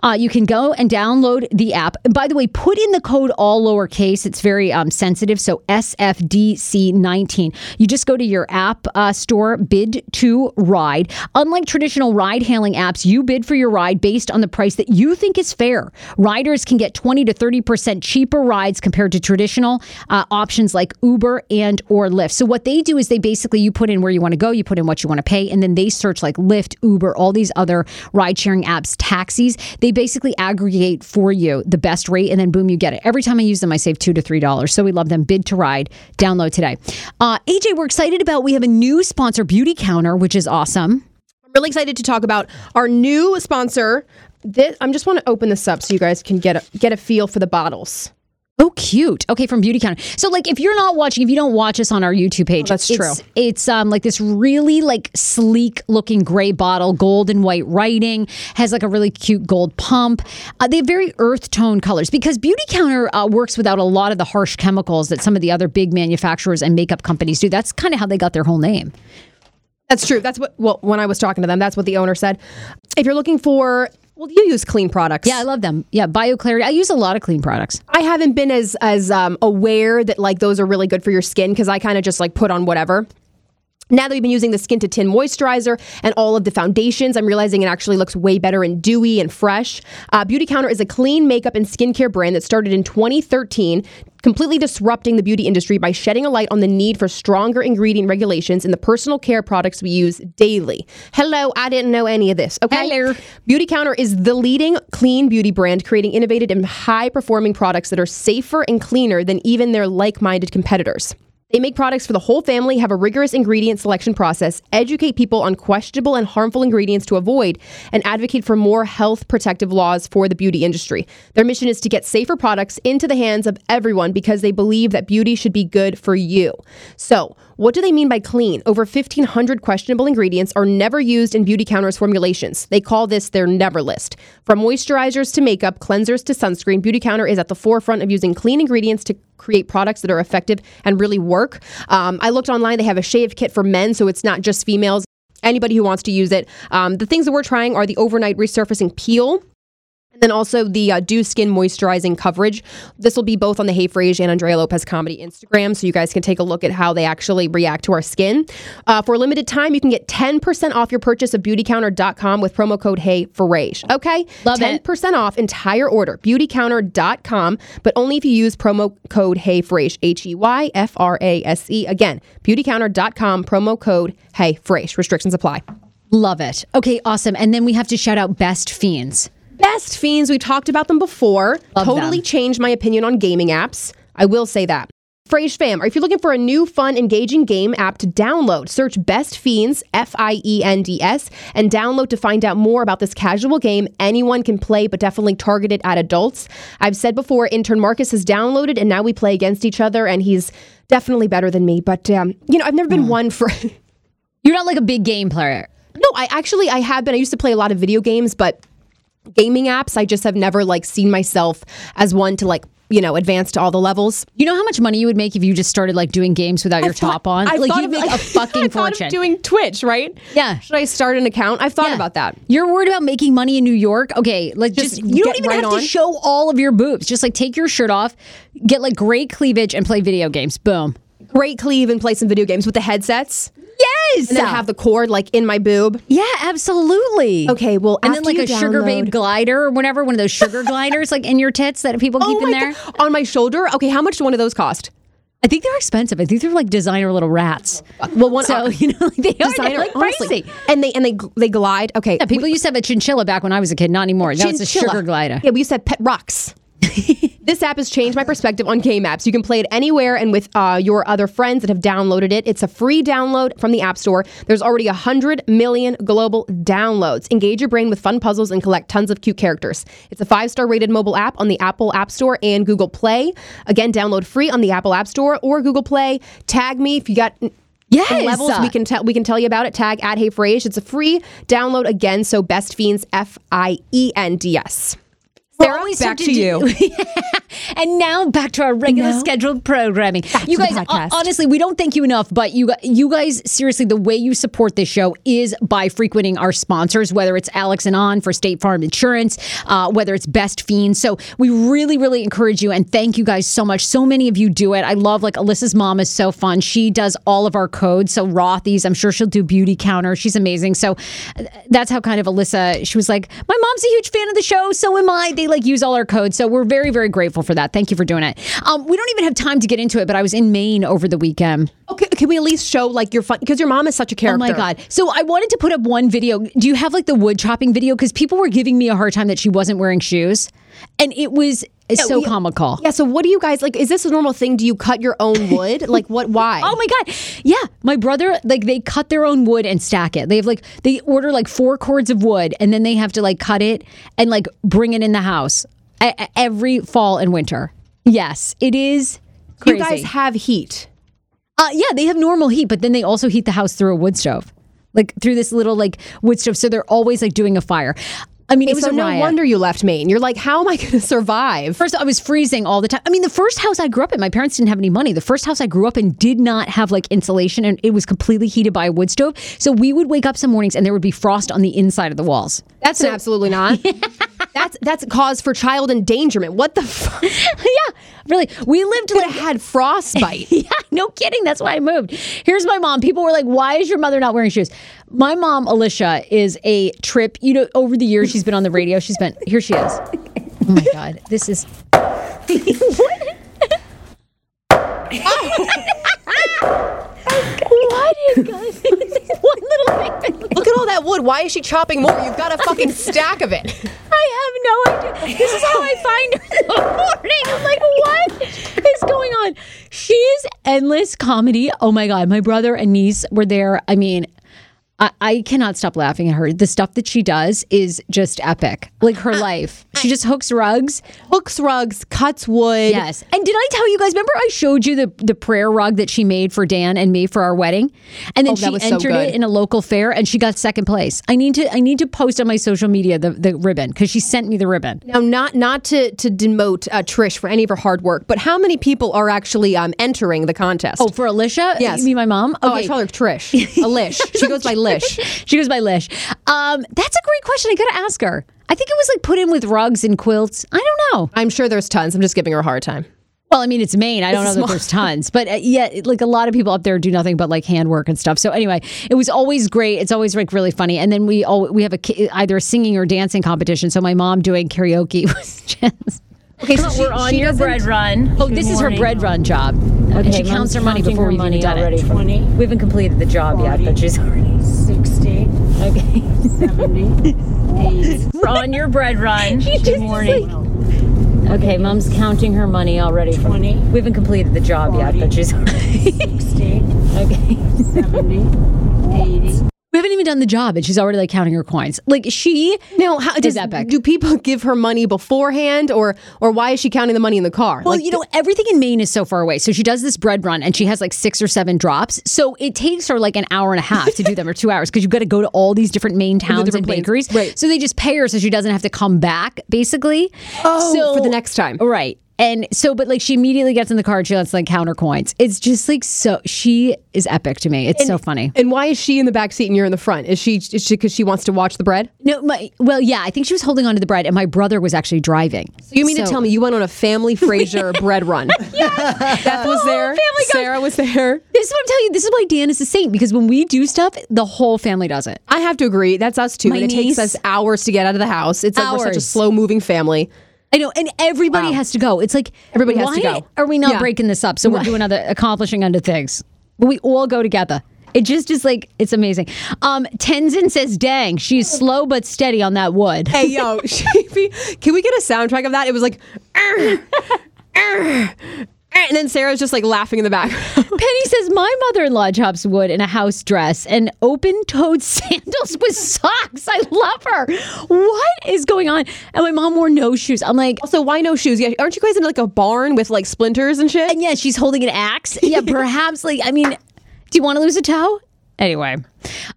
[SPEAKER 2] Uh, you can go and download the app. By the way, put in the code all lowercase. It's very um, sensitive. So SFDC19. You just go to your app uh, store, bid to ride. Unlike traditional ride hailing apps, you bid for your ride based on the price that you think is fair. Riders can get 20 to 30% cheaper rides compared to traditional uh, options like Uber and or Lyft. So what they do is they basically, you put in where you want to go, you put in what you want to pay, and then they search like Lyft, Uber, all these other ride sharing apps, taxis. They basically aggregate for you the best rate, and then boom, you get it. Every time I use them, I save two to three dollars. So we love them. Bid to ride. Download today. Uh, AJ, we're excited about. We have a new sponsor, Beauty Counter, which is awesome.
[SPEAKER 3] I'm really excited to talk about our new sponsor. This, I'm just want to open this up so you guys can get a, get a feel for the bottles.
[SPEAKER 2] Oh, cute. Okay, from Beauty Counter. So, like, if you're not watching, if you don't watch us on our YouTube page,
[SPEAKER 3] Oh, that's
[SPEAKER 2] it's,
[SPEAKER 3] true.
[SPEAKER 2] It's um like this really like sleek looking gray bottle, gold and white writing, has like a really cute gold pump. Uh, they have very earth tone colors because Beauty Counter uh, works without a lot of the harsh chemicals that some of the other big manufacturers and makeup companies do. That's kind of how they got their whole name.
[SPEAKER 3] That's true. That's what. Well, when I was talking to them, that's what the owner said. If you're looking for, well, you use clean products.
[SPEAKER 2] Yeah, I love them. Yeah, BioClarity. I use a lot of clean products.
[SPEAKER 3] I haven't been as as um, aware that like those are really good for your skin because I kind of just like put on whatever. Now that we've been using the Skin to Tin moisturizer and all of the foundations, I'm realizing it actually looks way better and dewy and fresh. Uh, Beauty Counter is a clean makeup and skincare brand that started in 2013, completely disrupting the beauty industry by shedding a light on the need for stronger ingredient regulations in the personal care products we use daily. Hello, I didn't know any of this. Okay.
[SPEAKER 2] Hello.
[SPEAKER 3] Beauty Counter is the leading clean beauty brand, creating innovative and high performing products that are safer and cleaner than even their like minded competitors. They make products for the whole family, have a rigorous ingredient selection process, educate people on questionable and harmful ingredients to avoid, and advocate for more health protective laws for the beauty industry. Their mission is to get safer products into the hands of everyone because they believe that beauty should be good for you. So, what do they mean by clean? Over 1,500 questionable ingredients are never used in Beauty Counter's formulations. They call this their never list. From moisturizers to makeup, cleansers to sunscreen, Beauty Counter is at the forefront of using clean ingredients to create products that are effective and really work. Um, I looked online, they have a shave kit for men, so it's not just females. Anybody who wants to use it. Um, the things that we're trying are the overnight resurfacing peel And then also the uh, Dew Skin Moisturizing Coverage. This will be both on the Hey Frase and Andrea Lopez Comedy Instagram, so you guys can take a look at how they actually react to our skin. Uh, for a limited time, you can get 10% off your purchase of beautycounter.com with promo code Hey Frase. Okay?
[SPEAKER 2] Love it.
[SPEAKER 3] 10% off entire order, beautycounter.com, but only if you use promo code Hey Frase, H E Y F R A S E. Again, beautycounter.com, promo code Hey Frase. Restrictions apply.
[SPEAKER 2] Love it. Okay, awesome. And then we have to shout out Best Fiends.
[SPEAKER 3] Best fiends, we talked about them before.
[SPEAKER 2] Love
[SPEAKER 3] totally
[SPEAKER 2] them.
[SPEAKER 3] changed my opinion on gaming apps. I will say that. Frase fam, or if you're looking for a new, fun, engaging game app to download, search Best Fiends, F I E N D S, and download to find out more about this casual game anyone can play, but definitely targeted at adults. I've said before, intern Marcus has downloaded, and now we play against each other, and he's definitely better than me. But, um, you know, I've never been one for.
[SPEAKER 2] You're not like a big game player.
[SPEAKER 3] No, I actually I have been. I used to play a lot of video games, but gaming apps, I just have never like seen myself as one to like you know advance to all the levels.
[SPEAKER 2] You know how much money you would make if you just started like doing games without your top on?
[SPEAKER 3] I've
[SPEAKER 2] like
[SPEAKER 3] thought
[SPEAKER 2] you'd
[SPEAKER 3] of,
[SPEAKER 2] make a fucking
[SPEAKER 3] thought of
[SPEAKER 2] fortune.
[SPEAKER 3] doing Twitch, right?
[SPEAKER 2] Yeah.
[SPEAKER 3] Should I start an account? I've thought
[SPEAKER 2] Yeah.
[SPEAKER 3] about that.
[SPEAKER 2] You're worried about making money in New York? Okay, like just,
[SPEAKER 3] Just
[SPEAKER 2] you don't even
[SPEAKER 3] right
[SPEAKER 2] have
[SPEAKER 3] on.
[SPEAKER 2] to show all of your boobs. Just like take your shirt off, get like great cleavage, and play video games. Boom.
[SPEAKER 3] Great cleave and play some video games with the headsets,
[SPEAKER 2] Yes.
[SPEAKER 3] and then have the cord like in my boob.
[SPEAKER 2] yeah, absolutely.
[SPEAKER 3] Okay, well,
[SPEAKER 2] and then like a sugar babe glider or whatever, one of those sugar gliders like in your tits that people keep oh in
[SPEAKER 3] Oh my
[SPEAKER 2] there.
[SPEAKER 3] God. on my shoulder. Okay, how much do one of those cost?
[SPEAKER 2] I think they're expensive. I think they're like designer little rats.
[SPEAKER 3] Well, one
[SPEAKER 2] So uh, you know, like they are
[SPEAKER 3] designer,
[SPEAKER 2] like
[SPEAKER 3] honestly.
[SPEAKER 2] pricey.
[SPEAKER 3] and they and they they glide. Okay,
[SPEAKER 2] Yeah, people used to have a chinchilla back when I was a kid. Not anymore. Now it's a sugar glider.
[SPEAKER 3] Yeah, we used to have pet rocks. this app has changed my perspective on game apps. You can play it anywhere and with uh, your other friends that have downloaded it. It's a free download from the App Store. There's already 100 million global downloads. Engage your brain with fun puzzles and collect tons of cute characters. It's a five star rated mobile app on the Apple App Store and Google Play. Again, download free on the Apple App Store or Google Play. Tag me if you got
[SPEAKER 2] Yes.
[SPEAKER 3] levels we can tell we can tell you about it tag at hey Frase. it's a free download again so best fiends f-i-e-n-d-s
[SPEAKER 2] We're
[SPEAKER 3] Sarah,
[SPEAKER 2] always
[SPEAKER 3] back
[SPEAKER 2] so
[SPEAKER 3] to you.
[SPEAKER 2] and now back to our regular
[SPEAKER 3] now,
[SPEAKER 2] scheduled programming. you
[SPEAKER 3] to
[SPEAKER 2] guys, hon- honestly, we don't thank you enough, but you, you guys, seriously, the way you support this show is by frequenting our sponsors, whether it's Alex and On for State Farm Insurance, uh, whether it's Best Fiend. So we really, really encourage you and thank you guys so much. So many of you do it. I love like Alyssa's mom is so fun. She does all of our codes. So Rothy's, I'm sure she'll do Beauty Counter. She's amazing. So uh, that's how kind of Alyssa, she was like, my mom's a huge fan of the show. So am I. They like use all our codes. So we're very, very grateful for that. Thank you for doing it. Um, we don't even have time to get into it, but I was in Maine over the weekend.
[SPEAKER 3] okay can we at least show like your fun because your mom is such a character.
[SPEAKER 2] Oh my god! So I wanted to put up one video. Do you have like the wood chopping video? Because people were giving me a hard time that she wasn't wearing shoes, and it was so
[SPEAKER 3] we-
[SPEAKER 2] comical.
[SPEAKER 3] yeah so what do you guys like is this a normal thing do you cut your own wood like what why
[SPEAKER 2] Oh my god! Yeah, my brother like they cut their own wood and stack it. They have like they order like four cords of wood and then they have to like cut it and like bring it in the house e- every fall and winter. Yes, it is. Crazy.
[SPEAKER 3] you guys have heat
[SPEAKER 2] Uh, yeah, they have normal heat, but then they also heat the house through a wood stove, like through this little like wood stove. So they're always like doing a fire. I mean, it was
[SPEAKER 3] so
[SPEAKER 2] a
[SPEAKER 3] no
[SPEAKER 2] riot.
[SPEAKER 3] wonder you left Maine you're like how am I going to survive
[SPEAKER 2] First, I was freezing all the time. I mean, the first house I grew up in, my parents didn't have any money. The first house I grew up in did not have like insulation and it was completely heated by a wood stove. So we would wake up some mornings and there would be frost on the inside of the walls.
[SPEAKER 3] that's an absolutely not that's that's a cause for child endangerment what the fuck
[SPEAKER 2] yeah, really. We lived like,
[SPEAKER 3] have had frostbite
[SPEAKER 2] yeah, no kidding. That's why I moved. Here's my mom. People were like, why is your mother not wearing shoes? My mom, Alicia, is a trip. You know, over the years, she's been on the radio. She's been, here she is. Oh my God. This is. what is going One little thing.
[SPEAKER 3] Look at all that wood. Why is she chopping more? You've got a fucking stack of it.
[SPEAKER 2] I have no idea. This is how I find her in the morning. I'm like, what is going on? She's endless comedy. Oh my God. My brother and niece were there. I mean, I, I cannot stop laughing at her. The stuff that she does is just epic. Like her life. She just hooks rugs.
[SPEAKER 3] Hooks rugs, cuts wood.
[SPEAKER 2] Yes. And did I tell you guys, remember I showed you the, the prayer rug that she made for Dan and me for our wedding? And then
[SPEAKER 3] Oh,
[SPEAKER 2] she
[SPEAKER 3] was so
[SPEAKER 2] entered it in a local fair and she got second place. I need to I need to post on my social media the, the ribbon because she sent me the ribbon.
[SPEAKER 3] Now, not not to to demote uh, Trish for any of her hard work, but how many people are actually um, entering the contest?
[SPEAKER 2] Oh, for Alicia?
[SPEAKER 3] Yes.
[SPEAKER 2] You mean my mom?
[SPEAKER 3] Oh, I call her Trish. Alish. She goes by Lish.
[SPEAKER 2] she goes by Lish. Um, that's a great question. I gotta ask her. I think it was like put in with rugs and quilts. I don't know.
[SPEAKER 3] I'm sure there's tons. I'm just giving her a hard time.
[SPEAKER 2] Well, I mean, it's Maine. I don't know that there's tons, but uh, yeah, like a lot of people up there do nothing but like handwork and stuff. So anyway, it was always great. It's always like really funny. And then we all we have a either a singing or dancing competition. So my mom doing karaoke was just.
[SPEAKER 3] Okay, so
[SPEAKER 9] We're on your bread run.
[SPEAKER 2] Oh, this is her bread run job. And she counts her money before we've even done it.
[SPEAKER 9] Twenty.
[SPEAKER 2] We haven't completed the job yet, but she's already.
[SPEAKER 9] 60,
[SPEAKER 2] Okay.
[SPEAKER 9] 70, 80. We're on your bread run. Good morning.
[SPEAKER 2] Okay, mom's counting her money already.
[SPEAKER 9] 20.
[SPEAKER 2] We haven't completed the job yet, but she's.
[SPEAKER 9] already 60,
[SPEAKER 2] okay.
[SPEAKER 9] 70, 80.
[SPEAKER 2] We haven't even done the job, and she's already like counting her coins. Like she.
[SPEAKER 3] Now, how does
[SPEAKER 2] that back?
[SPEAKER 3] do people give her money beforehand, or or why is she counting the money in the car?
[SPEAKER 2] Well,
[SPEAKER 3] Like,
[SPEAKER 2] you know, everything in Maine is so far away. So she does this bread run and she has like six or seven drops. So it takes her like an hour and a half to do them or two hours because you've got to go to all these different Maine towns and
[SPEAKER 3] different places.
[SPEAKER 2] bakeries.
[SPEAKER 3] Right.
[SPEAKER 2] So they just pay her so she doesn't have to come back, basically.
[SPEAKER 3] Oh, for the next time.
[SPEAKER 2] Right. And so, but like she immediately gets in the car and she lets like counter coins. It's just like so, she is epic to me. It's so funny.
[SPEAKER 3] and why is she in the back seat and you're in the front? Is she is she because she wants to watch the bread?
[SPEAKER 2] No, my, well, yeah, I think she was holding on to the bread and my brother was actually driving.
[SPEAKER 3] So you mean to tell me you went on a family Fraser bread run? yeah, Beth was there.
[SPEAKER 2] family goes-
[SPEAKER 3] Sarah was there.
[SPEAKER 2] This is what I'm telling you. This is why Dan is a saint because when we do stuff, the whole family does it.
[SPEAKER 3] I have to agree. That's us too.
[SPEAKER 2] My
[SPEAKER 3] and it
[SPEAKER 2] niece-
[SPEAKER 3] takes us hours to get out of the house. It's like we're such a slow moving family.
[SPEAKER 2] I know, and everybody has to go. It's like
[SPEAKER 3] Everybody has to go.
[SPEAKER 2] Are we not
[SPEAKER 3] Yeah.
[SPEAKER 2] breaking this up? So we're doing other accomplishing other things. But we all go together. It just is like it's amazing. Um, Tenzin says, "Dang, she's slow but steady on that wood."
[SPEAKER 3] Hey yo, Sheepy, can we get a soundtrack of that? It was like, and then Sarah's just like laughing in the back.
[SPEAKER 2] Penny says, "My mother-in-law chops wood in a house dress and open-toed sandals with socks. I love her. What is going on?" And my mom wore no shoes. I'm like,
[SPEAKER 3] also, why no shoes? Yeah, aren't you guys in like a barn with like splinters and shit?
[SPEAKER 2] and yeah, she's holding an axe. Yeah, perhaps like I mean, do you want to lose a toe? Anyway,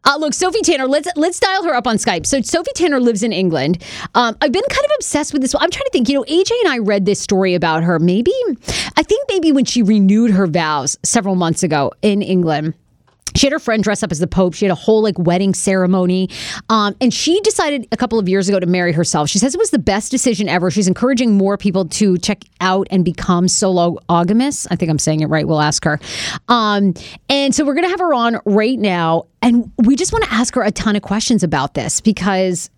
[SPEAKER 2] uh, look, Sophie Tanner. Let's let's dial her up on Skype. So Sophie Tanner lives in England. Um, I've been kind of obsessed with this. I'm trying to think. You know, AJ and I read this story about her. Maybe I think maybe when she renewed her vows several months ago in England. She had her friend dress up as the Pope. She had a whole like wedding ceremony. Um, and she decided a couple of years ago to marry herself. She says it was the best decision ever. She's encouraging more people to check out and become sologamous. I think I'm saying it right. We'll ask her. Um, and so we're going to have her on right now. And we just want to ask her a ton of questions about this because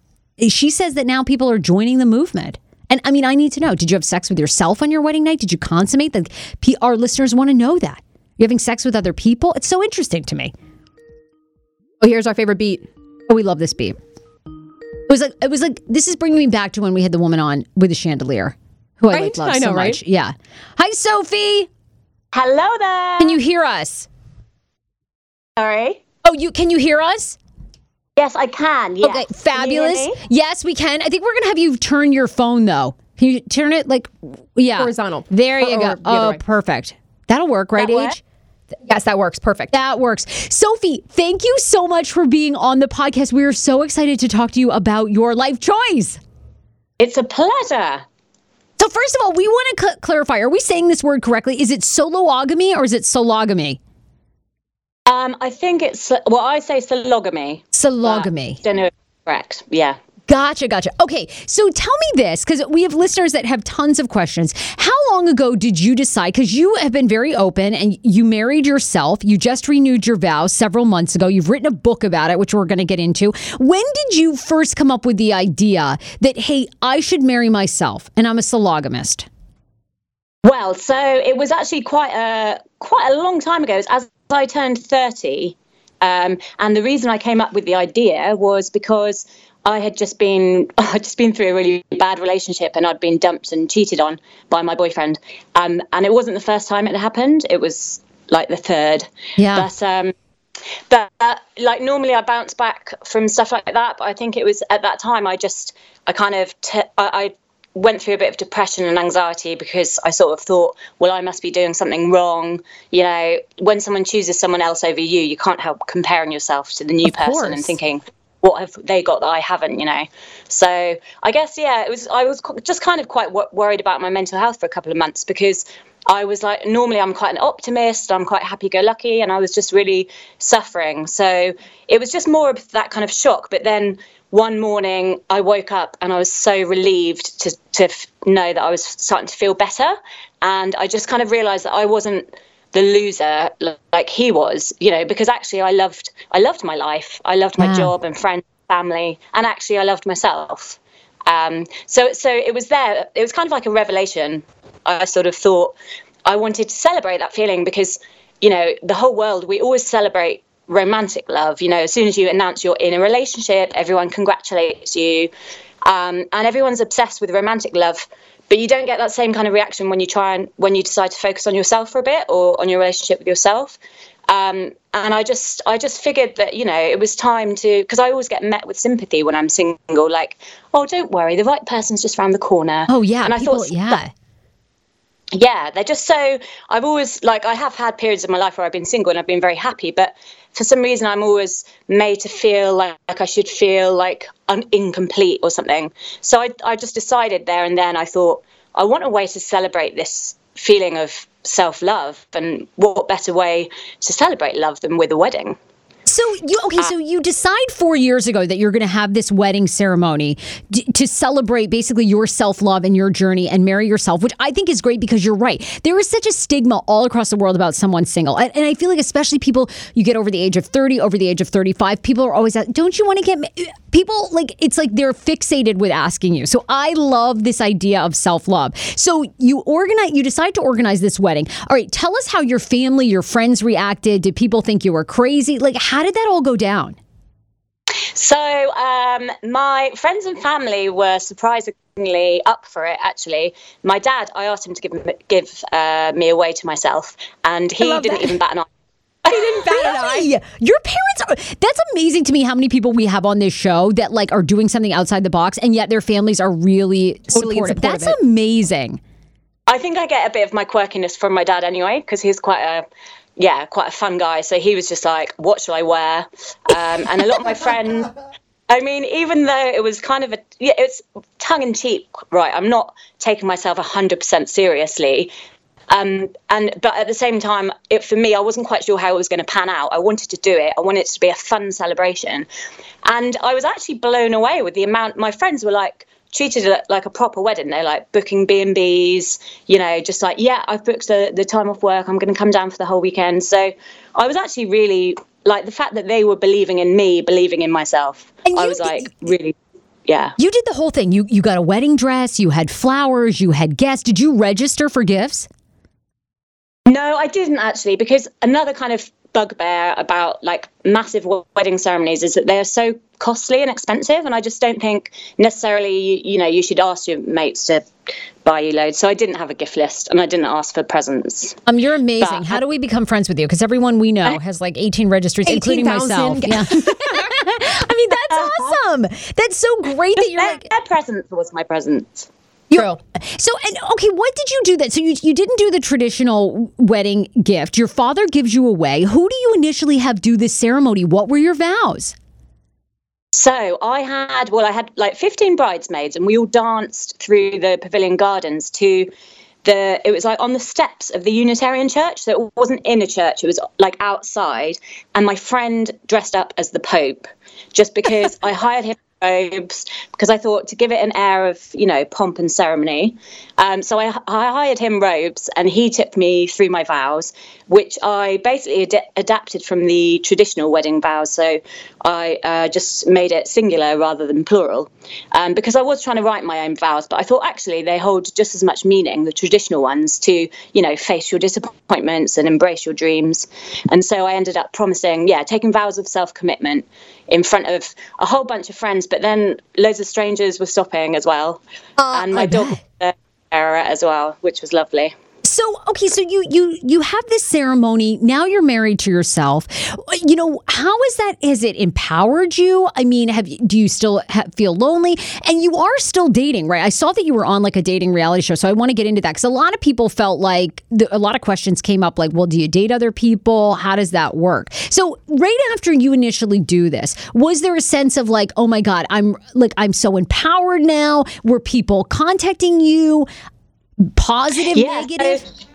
[SPEAKER 2] she says that now people are joining the movement. And I mean, I need to know did you have sex with yourself on your wedding night? Did you consummate? P- our listeners want to know that. You're having sex with other people? It's so interesting to me.
[SPEAKER 3] Oh, here's our favorite beat.
[SPEAKER 2] Oh, we love this beat. It was like it was like this is bringing me back to when we had the woman on with the chandelier, who I like love
[SPEAKER 3] I know,
[SPEAKER 2] so
[SPEAKER 3] right?
[SPEAKER 2] much. Yeah. Hi, Sophie.
[SPEAKER 9] Hello there.
[SPEAKER 2] Can you hear us?
[SPEAKER 9] Sorry.
[SPEAKER 2] Oh, you can you hear us?
[SPEAKER 9] Yes, I can. Yes.
[SPEAKER 2] Okay,
[SPEAKER 9] Can you hear
[SPEAKER 2] fabulous.
[SPEAKER 9] me?
[SPEAKER 2] Yes, we can. I think we're gonna have you turn your phone though. Can you turn it like yeah
[SPEAKER 3] Horizontal.
[SPEAKER 2] There you
[SPEAKER 3] Or-
[SPEAKER 2] go.
[SPEAKER 3] or the
[SPEAKER 2] Oh,
[SPEAKER 3] way.
[SPEAKER 2] perfect. That'll work, right,
[SPEAKER 9] That work?
[SPEAKER 2] Age?
[SPEAKER 3] Yes, that works. Perfect.
[SPEAKER 2] That works. Sophie, thank you so much for being on the podcast. We are so excited to talk to you about your life choice.
[SPEAKER 9] It's a pleasure.
[SPEAKER 2] So first of all, we want to cl- clarify: Are we saying this word correctly? Is it soloogamy or is it sologamy?
[SPEAKER 9] Um, I think it's well, I say sologamy.
[SPEAKER 2] Sologamy.
[SPEAKER 9] Don't know if correct. Yeah.
[SPEAKER 2] Gotcha, gotcha. Okay, so tell me this because we have listeners that have tons of questions. How long ago did you decide? Because you have been very open and you married yourself. You just renewed your vows several months ago. You've written a book about it, which we're going to get into. When did you first come up with the idea that, hey, I should marry myself and I'm a sologamist?
[SPEAKER 9] Well, so it was actually quite a quite a long time ago. As I turned thirty, um, and the reason I came up with the idea was because I had just been I'd just been through a really bad relationship, and I'd been dumped and cheated on by my boyfriend. Um, and it wasn't the first time it happened; it was like the third.
[SPEAKER 2] Yeah.
[SPEAKER 9] But um, but uh, like normally I bounce back from stuff like that. But I think it was at that time I just I kind of t- I, I went through a bit of depression and anxiety because I sort of thought, well, I must be doing something wrong. You know, when someone chooses someone else over you, you can't help comparing yourself to the new person and thinking. What have they got that I haven't, you know? So I guess yeah, it was. I was just kind of quite worried about my mental health for a couple of months because I was like, normally I'm quite an optimist, I'm quite happy go lucky, and I was just really suffering. So it was just more of that kind of shock. But then one morning I woke up and I was so relieved to, to know that I was starting to feel better. And I just kind of realized that I wasn't the loser like he was, you know, because actually I loved, I loved my life. I loved my
[SPEAKER 2] Wow.
[SPEAKER 9] job and friends, family, and actually I loved myself. Um, so, so it was there. It was kind of like a revelation. I sort of thought I wanted to celebrate that feeling because, you know, the whole world we always celebrate romantic love. You know, as soon as you announce you're in a relationship, everyone congratulates you, um, and everyone's obsessed with romantic love. But you don't get that same kind of reaction when you try and when you decide to focus on yourself for a bit or on your relationship with yourself. Um, and I just, I just figured that you know it was time to because I always get met with sympathy when I'm single, like, oh, don't worry, the right person's just round the corner.
[SPEAKER 2] Oh yeah,
[SPEAKER 9] and I thought,
[SPEAKER 2] yeah.
[SPEAKER 9] yeah, they're just so. I've always like I have had periods of my life where I've been single and I've been very happy, but for some reason I'm always made to feel like, like I should feel like I'm incomplete or something. So I I just decided there and then I thought I want a way to celebrate this feeling of self love, and what better way to celebrate love than with a wedding?
[SPEAKER 2] So you okay? Uh, so you decide four years ago that you're going to have this wedding ceremony d- to celebrate basically your self love and your journey and marry yourself, which I think is great because you're right. There is such a stigma all across the world about someone single, and, and I feel like especially people you get over the age of thirty, over the age of thirty five, people are always "Don't you want to get?" ma-" People like it's like they're fixated with asking you. So I love this idea of self love. So you organize, you decide to organize this wedding. All right, tell us how your family, your friends reacted. Did people think you were crazy? Like, how did that all go down?
[SPEAKER 9] So um, my friends and family were surprisingly up for it. Actually, my dad, I asked him to give give uh, me away to myself, and he didn't
[SPEAKER 2] that.
[SPEAKER 9] even bat an eye.
[SPEAKER 2] Really? Your parents are that's amazing to me how many people we have on this show that like are doing something outside the box and yet their families are really
[SPEAKER 3] Totally
[SPEAKER 2] supportive. That's amazing.
[SPEAKER 9] I think I get a bit of my quirkiness from my dad anyway, because he's quite a yeah, quite a fun guy. So he was just like, "What should I wear?" Um, and a lot of my friends. I mean, even though it was kind of a yeah, it's tongue in cheek, right? I'm not taking myself hundred percent seriously. Um, and but at the same time, it for me, I wasn't quite sure how it was going to pan out. I wanted to do it. I wanted it to be a fun celebration, and I was actually blown away with the amount. My friends were like treated it like a proper wedding. They're like booking B and B's, you know, just like yeah, I've booked the the time off work. I'm going to come down for the whole weekend. So I was actually really like the fact that they were believing in me, believing in myself.
[SPEAKER 2] And
[SPEAKER 9] I was
[SPEAKER 2] did-
[SPEAKER 9] like really, yeah.
[SPEAKER 2] You did the whole thing. You you got a wedding dress, you had flowers, you had guests. Did you register for gifts?
[SPEAKER 9] No, I didn't actually, because another kind of bugbear about like massive wedding ceremonies is that they're so costly and expensive, and I just don't think necessarily you, you know you should ask your mates to buy you loads. So I didn't have a gift list, and I didn't ask for presents.
[SPEAKER 2] Um, you're amazing.
[SPEAKER 9] But-
[SPEAKER 2] How do we become friends with you? Because everyone we know has like 18 registries, including
[SPEAKER 3] 18,000.
[SPEAKER 2] myself. Yeah. I mean, that's awesome. That's so great that you're
[SPEAKER 9] Their,
[SPEAKER 2] like
[SPEAKER 9] their present was my present.
[SPEAKER 3] True.
[SPEAKER 2] So, and okay, what did you do that? So you you didn't do the traditional wedding gift. Your father gives you away. Who do you initially have do this ceremony? What were your vows?
[SPEAKER 9] So I had, well, I had like 15 bridesmaids, and we all danced through the pavilion gardens to the, it was like on the steps of the Unitarian church. So it wasn't in a church, it was like outside. And my friend dressed up as the Pope just because I hired him robes because I thought to give it an air of, you know, pomp and ceremony. Um, so I, I hired him robes and he took me through my vows, which I basically ad- adapted from the traditional wedding vows. So I uh, just made it singular rather than plural um, because I was trying to write my own vows, but I thought actually they hold just as much meaning, the traditional ones, to, you know, face your disappointments and embrace your dreams. And so I ended up promising, yeah, taking vows of self commitment in front of a whole bunch of friends, but then loads of strangers were stopping as well. Ah, and my
[SPEAKER 2] I
[SPEAKER 9] dog was there as well, which was lovely.
[SPEAKER 2] So okay, so you you you have this ceremony. Now you're married to yourself. You know how is that? Has it empowered you? I mean, have do you still ha- feel lonely? And you are still dating, right? I saw that you were on like a dating reality show, so I want to get into that because a lot of people felt like the, a lot of questions came up, like, well, do you date other people? How does that work? So right after you initially do this, was there a sense of like, oh my god, I'm like I'm so empowered now? Were people contacting you? Positive,
[SPEAKER 9] Yeah, so
[SPEAKER 2] negative?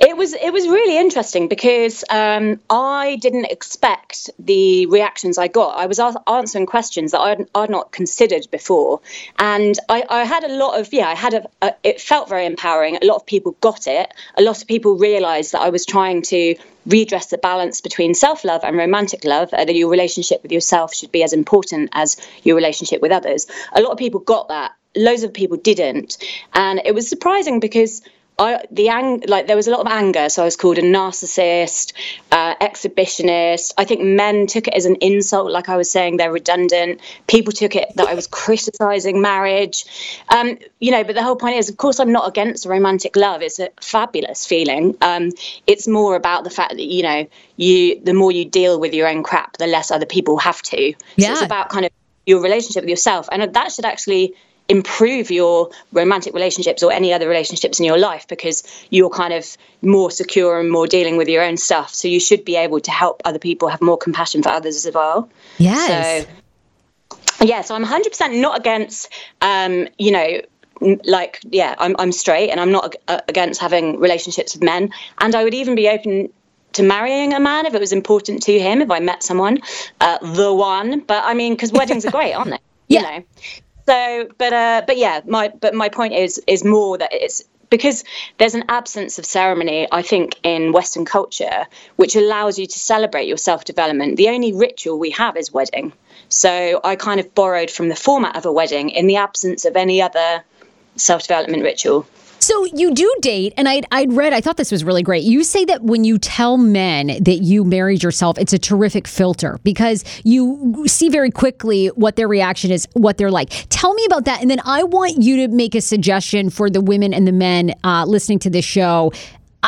[SPEAKER 9] It was it was really interesting because um, I didn't expect the reactions I got. I was answering questions that I'd, I'd not considered before, and I, I had a lot of yeah. I had a, a, It felt very empowering. A lot of people got it. A lot of people realised that I was trying to redress the balance between self love and romantic love. Uh, that your relationship with yourself should be as important as your relationship with others. A lot of people got that. Loads of people didn't, and it was surprising because I, the ang- like there was a lot of anger, so I was called a narcissist, uh, exhibitionist. I think men took it as an insult, like I was saying they're redundant. People took it that I was criticizing marriage, um, you know. But the whole point is, of course, I'm not against romantic love. It's a fabulous feeling. Um, it's more about the fact that you know, you the more you deal with your own crap, the less other people have to.
[SPEAKER 2] Yeah.
[SPEAKER 9] So it's about kind of your relationship with yourself, and that should actually improve your romantic relationships or any other relationships in your life because you're kind of more secure and more dealing with your own stuff. So you should be able to help other people have more compassion for others as well.
[SPEAKER 2] Yes.
[SPEAKER 9] So, yeah, so I'm 100% not against, um, you know, like yeah I'm, I'm straight and i'm not against having relationships with men and i would even be open to marrying a man if it was important to him if i met someone uh, the one but i mean because weddings are great aren't they
[SPEAKER 2] yeah.
[SPEAKER 9] you know so, but uh, but yeah, my but my point is is more that it's because there's an absence of ceremony, I think, in Western culture, which allows you to celebrate your self development. The only ritual we have is wedding. So I kind of borrowed from the format of a wedding in the absence of any other self development ritual.
[SPEAKER 2] So you do date, and I'd, I'd read, I thought this was really great. You say that when you tell men that you married yourself, it's a terrific filter because you see very quickly what their reaction is, what they're like. Tell me about that. And then I want you to make a suggestion for the women and the men uh, listening to this show.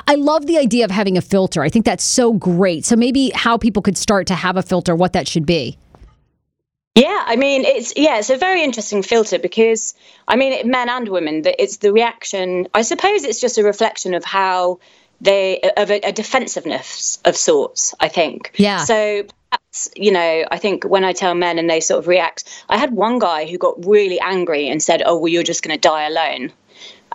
[SPEAKER 2] I love the idea of having a filter. I think that's so great. So maybe how people could start to have a filter, what that should be.
[SPEAKER 9] Yeah, I mean, it's yeah, it's a very interesting filter because I mean, men and women, that it's the reaction. I suppose it's just a reflection of how they of a, a defensiveness of sorts. I think.
[SPEAKER 2] Yeah.
[SPEAKER 9] So you know, I think when I tell men and they sort of react, I had one guy who got really angry and said, "Oh, well, you're just going to die alone,"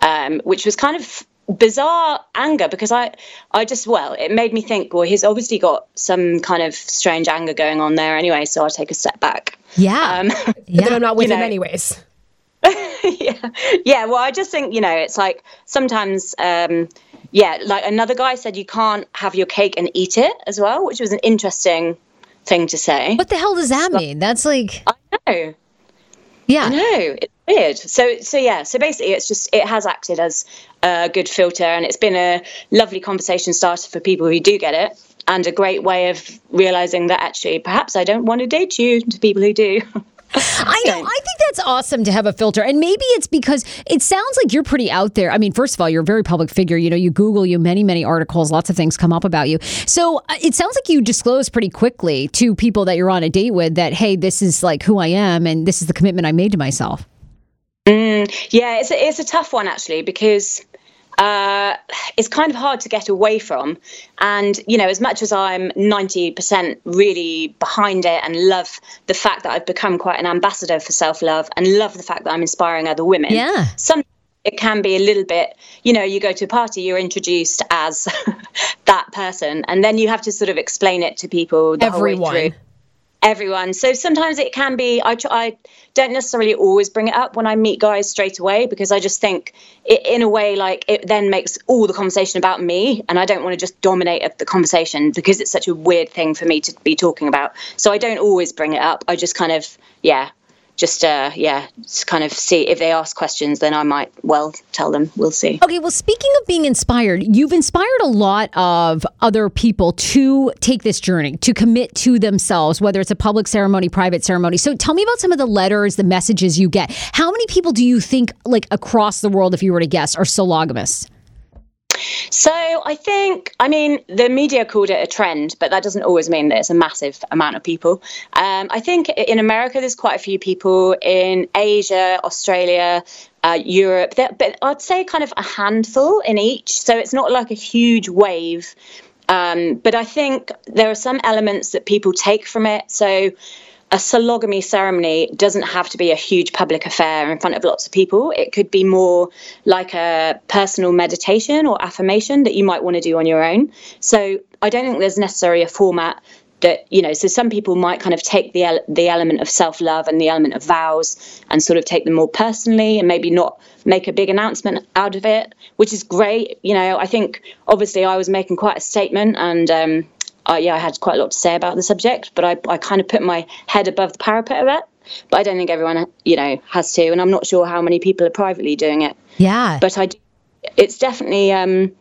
[SPEAKER 9] um, which was kind of bizarre anger because I, I just well, it made me think. Well, he's obviously got some kind of strange anger going on there anyway. So I'll take a step back.
[SPEAKER 2] Yeah. Um,
[SPEAKER 3] yeah. Then I'm not with him know. anyways.
[SPEAKER 9] yeah. Yeah. Well, I just think, you know, it's like sometimes, um, yeah, like another guy said you can't have your cake and eat it as well, which was an interesting thing to say.
[SPEAKER 2] What the hell does that mean? That's like.
[SPEAKER 9] I know.
[SPEAKER 2] Yeah.
[SPEAKER 9] I know. It's weird. So, so yeah. So basically, it's just, it has acted as a good filter and it's been a lovely conversation starter for people who do get it and a great way of realizing that actually perhaps I don't want to date you to people who do.
[SPEAKER 2] I know. I think that's awesome to have a filter. And maybe it's because it sounds like you're pretty out there. I mean, first of all, you're a very public figure. You know, you Google you many, many articles, lots of things come up about you. So uh, it sounds like you disclose pretty quickly to people that you're on a date with that, hey, this is like who I am and this is the commitment I made to myself.
[SPEAKER 9] Mm, yeah, it's a, it's a tough one actually because uh, it's kind of hard to get away from. And, you know, as much as I'm 90% really behind it and love the fact that I've become quite an ambassador for self love and love the fact that I'm inspiring other women,
[SPEAKER 2] yeah.
[SPEAKER 9] some it can be a little bit, you know, you go to a party, you're introduced as that person, and then you have to sort of explain it to people the
[SPEAKER 3] Everyone.
[SPEAKER 9] whole way through everyone. So sometimes it can be. I I don't necessarily always bring it up when I meet guys straight away because I just think it, in a way like it then makes all the conversation about me, and I don't want to just dominate the conversation because it's such a weird thing for me to be talking about. So I don't always bring it up. I just kind of yeah just uh, yeah, just kind of see if they ask questions, then I might well tell them. We'll see.
[SPEAKER 2] Okay. Well, speaking of being inspired, you've inspired a lot of other people to take this journey, to commit to themselves, whether it's a public ceremony, private ceremony. So, tell me about some of the letters, the messages you get. How many people do you think, like across the world, if you were to guess, are sologamists?
[SPEAKER 9] So I think, I mean, the media called it a trend, but that doesn't always mean that it's a massive amount of people. Um, I think in America, there's quite a few people. In Asia, Australia, uh, Europe, but I'd say kind of a handful in each. So it's not like a huge wave. Um, but I think there are some elements that people take from it. So a sologamy ceremony doesn't have to be a huge public affair in front of lots of people. It could be more like a personal meditation or affirmation that you might want to do on your own. So I don't think there's necessarily a format that you know so some people might kind of take the the element of self-love and the element of vows and sort of take them more personally and maybe not make a big announcement out of it which is great you know i think obviously i was making quite a statement and um, I, yeah i had quite a lot to say about the subject but I, I kind of put my head above the parapet of it but i don't think everyone you know has to and i'm not sure how many people are privately doing it
[SPEAKER 2] Yeah.
[SPEAKER 9] but I, it's definitely, um,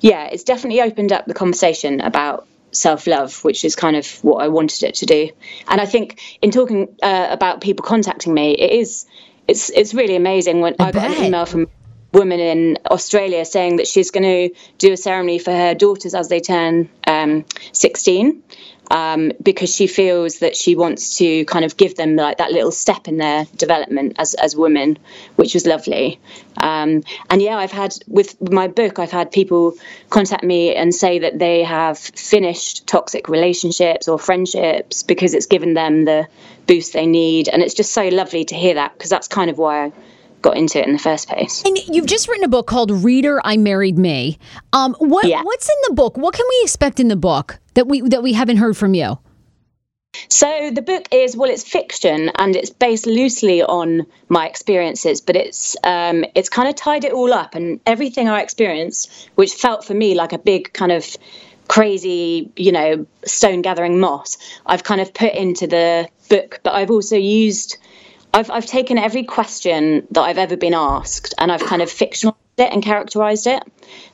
[SPEAKER 9] yeah, it's definitely opened up the conversation about self love, which is kind of what I wanted it to do. And I think in talking uh, about people contacting me, it is, it's, it's really amazing when I, got an email from woman in Australia saying that she's going to do a ceremony for her daughters as they turn um, 16 um, because she feels that she wants to kind of give them like that little step in their development as, as women, which was lovely. Um, and yeah, I've had with my book, I've had people contact me and say that they have finished toxic relationships or friendships because it's given them the boost they need. And it's just so lovely to hear that because that's kind of why I got into it in the first place.
[SPEAKER 2] And you've just written a book called Reader I Married Me. Um, what
[SPEAKER 9] Yeah.
[SPEAKER 2] what's in the book? What can we expect in the book that we that we haven't heard from you?
[SPEAKER 9] So the book is well, it's fiction and it's based loosely on my experiences, but it's um, it's kind of tied it all up and everything I experienced, which felt for me like a big kind of crazy, you know, stone gathering moss. I've kind of put into the book, but I've also used. I've, I've taken every question that I've ever been asked and I've kind of fictionalized it and characterized it.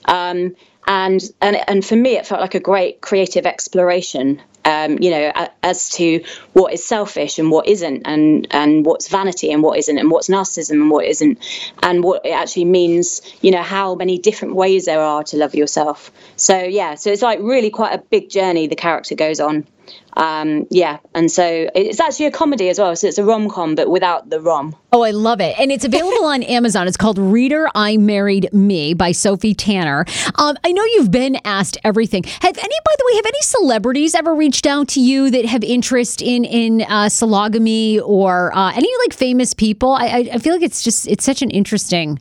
[SPEAKER 9] Um, and, and and for me, it felt like a great creative exploration. Um, you know, as to what is selfish and what isn't, and and what's vanity and what isn't, and what's narcissism and what isn't, and what it actually means. You know, how many different ways there are to love yourself. So yeah, so it's like really quite a big journey the character goes on. Um, yeah, and so it's actually a comedy as well. So it's a rom com, but without the rom.
[SPEAKER 2] Oh, I love it. And it's available on Amazon. It's called Reader I Married Me by Sophie Tanner. Um, I know you've been asked everything. Have any, by the way, have any celebrities ever reached out to you that have interest in in uh, sologamy or uh, any like famous people? I, I feel like it's just it's such an interesting,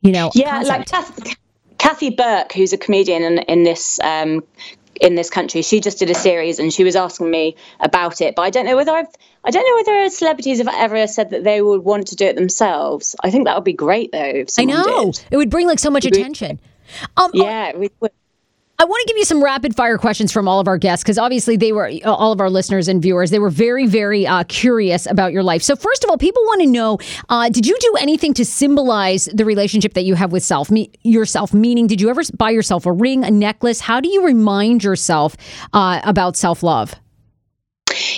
[SPEAKER 2] you know,
[SPEAKER 9] Yeah,
[SPEAKER 2] concept.
[SPEAKER 9] like Kath, Kathy Burke, who's a comedian in, in this um, in this country, she just did a series and she was asking me about it. But I don't know whether I've I don't know whether celebrities have ever said that they would want to do it themselves. I think that would be great though. If
[SPEAKER 2] I know
[SPEAKER 9] did.
[SPEAKER 2] it would bring like so much attention. Um,
[SPEAKER 9] Yeah, we would.
[SPEAKER 2] I want to give you some rapid fire questions from all of our guests because obviously they were uh, all of our listeners and viewers. They were very, very uh, curious about your life. So first of all, people want to know: uh, Did you do anything to symbolize the relationship that you have with self, me, yourself? Meaning, did you ever buy yourself a ring, a necklace? How do you remind yourself uh, about self love?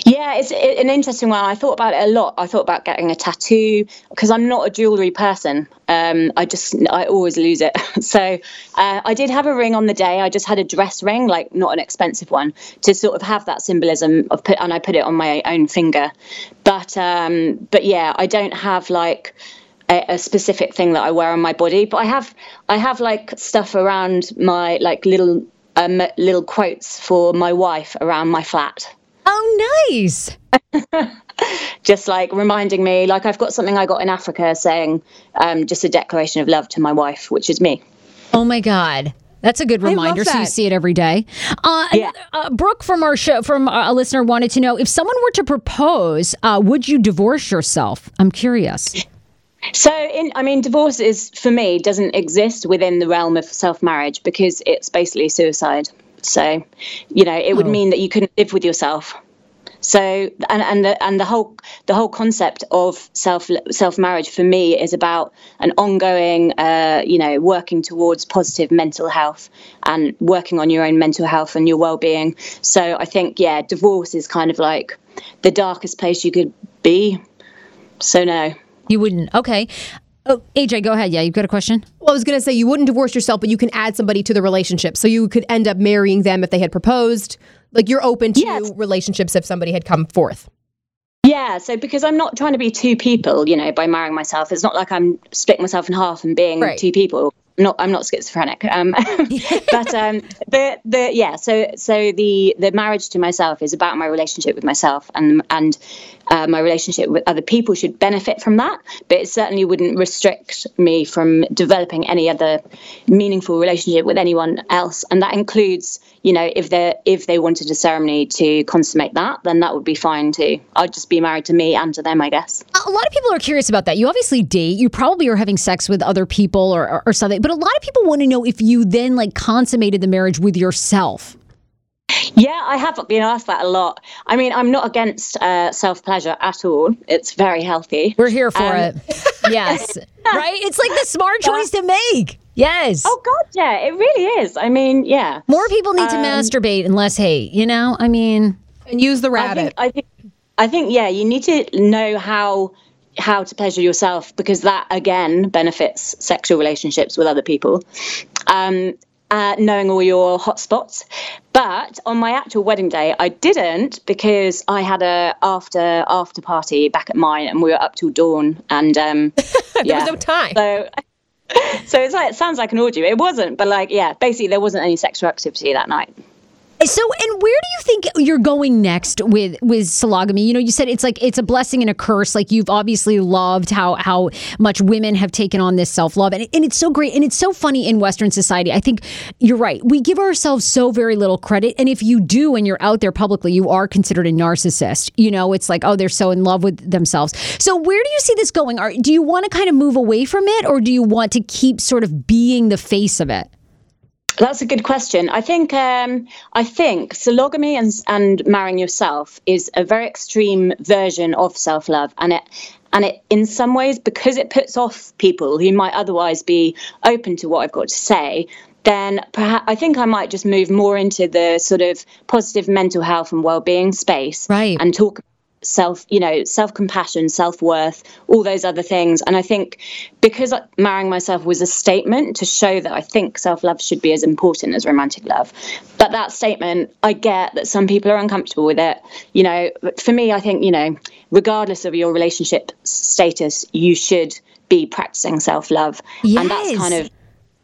[SPEAKER 9] Yeah, it's an interesting one. I thought about it a lot. I thought about getting a tattoo because I'm not a jewelry person. Um, I just I always lose it. So uh, I did have a ring on the day. I just had a dress ring, like not an expensive one, to sort of have that symbolism of put, and I put it on my own finger. But um, but yeah, I don't have like a, specific thing that I wear on my body. But I have I have like stuff around my like little um, little quotes for my wife around my flat
[SPEAKER 2] Oh, nice.
[SPEAKER 9] just like reminding me like i've got something i got in africa saying um, just a declaration of love to my wife which is me
[SPEAKER 2] Oh my God. That's a good reminder. So you see it every day. Uh,
[SPEAKER 9] Yeah.
[SPEAKER 2] uh, Brooke from our show, from a listener, wanted to know if someone were to propose, uh, would you divorce yourself? I'm curious.
[SPEAKER 9] so in i mean divorce is for me doesn't exist within the realm of self-marriage because it's basically suicide so you know it would
[SPEAKER 2] Oh.
[SPEAKER 9] mean that you couldn't live with yourself so and and the, and the whole the whole concept of self self marriage for me is about an ongoing uh, you know working towards positive mental health and working on your own mental health and your well-being so i think yeah divorce is kind of like the darkest place you could be so no
[SPEAKER 2] You wouldn't. Okay. Oh, AJ, go ahead. Yeah, you've got a question?
[SPEAKER 3] Well, I was going to say you wouldn't divorce yourself, but you can add somebody to the relationship. So you could end up marrying them if they had proposed. Like you're open to
[SPEAKER 9] Yes.
[SPEAKER 3] relationships if somebody had come forth.
[SPEAKER 9] Yeah, so because I'm not trying to be two people, you know, by marrying myself, it's not like I'm splitting myself in half and being
[SPEAKER 3] Right.
[SPEAKER 9] two people. Not I'm not schizophrenic. Um, but um, the the yeah. So so the the marriage to myself is about my relationship with myself, and and uh, my relationship with other people should benefit from that. But it certainly wouldn't restrict me from developing any other meaningful relationship with anyone else, and that includes you know if they if they wanted a ceremony to consummate that, then that would be fine too. I'd just be married to me and to them, I guess.
[SPEAKER 2] A lot of people are curious about that. You obviously date. You probably are having sex with other people or, or, or something. But a lot of people want to know if you then like consummated the marriage with yourself.
[SPEAKER 9] Yeah, I have been asked that a lot. I mean, I'm not against uh, self pleasure at all. It's very healthy.
[SPEAKER 2] We're here for
[SPEAKER 9] Um,
[SPEAKER 2] it. Yes. right? It's like the smart choice to make. Yes.
[SPEAKER 9] Oh God, yeah, it really is. I mean, yeah.
[SPEAKER 2] More people need to
[SPEAKER 9] Um,
[SPEAKER 2] masturbate and less hate, you know? I mean,
[SPEAKER 3] and use the
[SPEAKER 9] I
[SPEAKER 3] rabbit.
[SPEAKER 9] think, I think, I think, yeah, you need to know how how to pleasure yourself because that again benefits sexual relationships with other people. Um, uh, knowing all your hot spots, but on my actual wedding day, I didn't because I had a after after party back at mine, and we were up till dawn, and um,
[SPEAKER 3] there
[SPEAKER 9] yeah.
[SPEAKER 3] was no time.
[SPEAKER 9] So, so it's like, it sounds like an orgy. It wasn't, but like, yeah, basically there wasn't any sexual activity that night.
[SPEAKER 2] So, and where do you think you're going next with with sologamy? You know, you said it's like it's a blessing and a curse. Like you've obviously loved how how much women have taken on this self love, and, and it's so great and it's so funny in Western society. I think you're right. We give ourselves so very little credit, and if you do, and you're out there publicly, you are considered a narcissist. You know, it's like oh, they're so in love with themselves. So, where do you see this going? Are do you want to kind of move away from it, or do you want to keep sort of being the face of it?
[SPEAKER 9] That's a good question. I think um, I think sologamy and and marrying yourself is a very extreme version of self love, and it and it in some ways because it puts off people who might otherwise be open to what I've got to say. Then perhaps I think I might just move more into the sort of positive mental health and well being space,
[SPEAKER 2] Right.
[SPEAKER 9] And talk self you know self compassion self worth all those other things. And i think because marrying myself was a statement to show that i think self love should be as important as romantic love. But that statement i get that some people are uncomfortable with it. You know for me i think you know regardless of your relationship status you should be practicing self love and that's kind of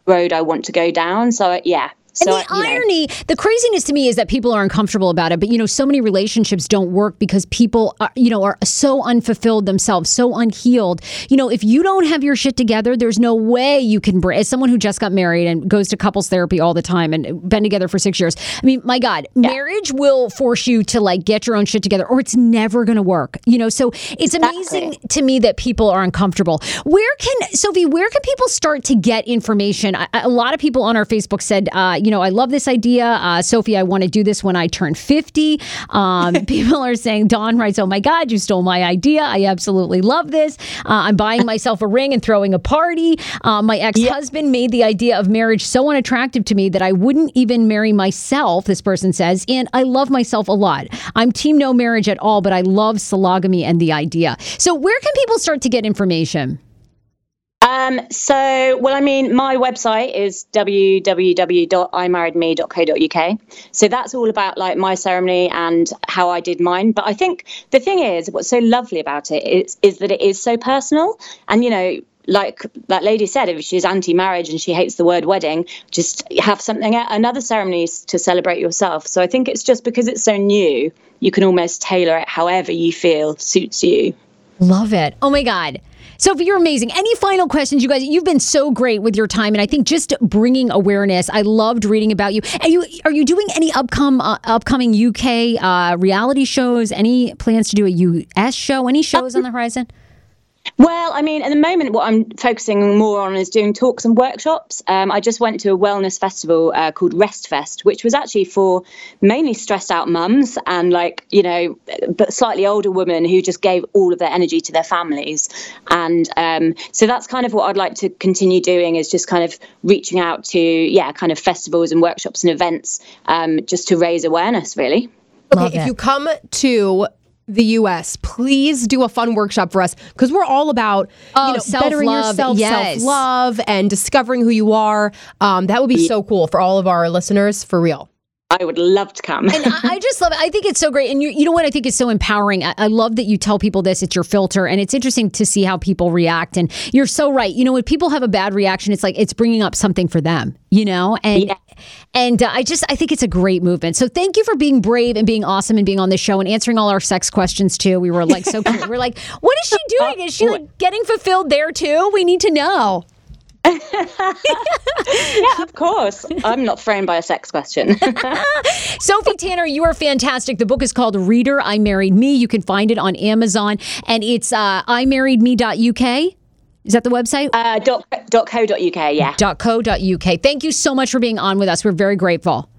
[SPEAKER 9] road i want to go down. So yeah so
[SPEAKER 2] and the
[SPEAKER 9] you know,
[SPEAKER 2] irony, the craziness to me is that people are uncomfortable about it. But you know, so many relationships don't work because people, are, you know, are so unfulfilled themselves, so unhealed. You know, if you don't have your shit together, there's no way you can. br- As someone who just got married and goes to couples therapy all the time and been together for six years, I mean, my God, marriage will force you to like get your own shit together, or it's never going to work. You know, so it's amazing to me that people are uncomfortable. Where can Sophie? Where can people start to get information? I, a lot of people on our Facebook said, uh, you know, I love this idea, uh, Sophie. I want to do this when I turn fifty. Um, people are saying, Dawn writes, oh my God, you stole my idea. I absolutely love this. Uh, I'm buying myself a ring and throwing a party. Uh, my ex husband made the idea of marriage so unattractive to me that I wouldn't even marry myself. This person says, and I love myself a lot. I'm team no marriage at all, but I love sologamy and the idea. So where can people start to get information?
[SPEAKER 9] Um, so, well, I mean, my website is www.imarriedme.co.uk. So that's all about like my ceremony and how I did mine. But I think the thing is, what's so lovely about it is, is that it is so personal. And, you know, like that lady said, if she's anti-marriage and she hates the word wedding, just have something another ceremony to celebrate yourself. So I think it's just because it's so new, you can almost tailor it however you feel suits you.
[SPEAKER 2] Love it. Oh my God. Sophie, you're amazing. Any final questions, you guys? You've been so great with your time, and I think just bringing awareness. I loved reading about you. And you are you doing any upcome uh, upcoming UK uh, reality shows? Any plans to do a US show? Any shows on the horizon?
[SPEAKER 9] Well, I mean, at the moment, what I'm focusing more on is doing talks and workshops. Um, I just went to a wellness festival uh, called Rest Fest, which was actually for mainly stressed out mums and, like, you know, but slightly older women who just gave all of their energy to their families. And um, so that's kind of what I'd like to continue doing is just kind of reaching out to, yeah, kind of festivals and workshops and events um, just to raise awareness, really.
[SPEAKER 3] Okay, if you come to the US, please do a fun workshop for us because we're all about
[SPEAKER 2] Oh,
[SPEAKER 3] you know, bettering
[SPEAKER 2] self-love,
[SPEAKER 3] yourself,
[SPEAKER 2] yes.
[SPEAKER 3] self love, and discovering who you are. Um, that would be so cool for all of our listeners, for real.
[SPEAKER 9] I would love to come.
[SPEAKER 2] and I, I just love it. I think it's so great. And you, you know what I think is so empowering? I, I love that you tell people this. It's your filter. And it's interesting to see how people react. And you're so right. You know, when people have a bad reaction, it's like it's bringing up something for them, you know? And
[SPEAKER 9] Yeah.
[SPEAKER 2] And uh, I just, I think it's a great movement. So thank you for being brave and being awesome and being on the show and answering all our sex questions too. We were like so. We We're like, what is she doing? Is she like getting fulfilled there too? We need to know.
[SPEAKER 9] yeah, of course. I'm not thrown by a sex question.
[SPEAKER 2] Sophie Tanner, you are fantastic. The book is called Reader, I Married Me. You can find it on Amazon and it's uh, imarriedme.uk. Is that the website?
[SPEAKER 9] uh, dot, dot co dot uk, yeah.
[SPEAKER 2] .co.uk. Thank you so much for being on with us. We're very grateful.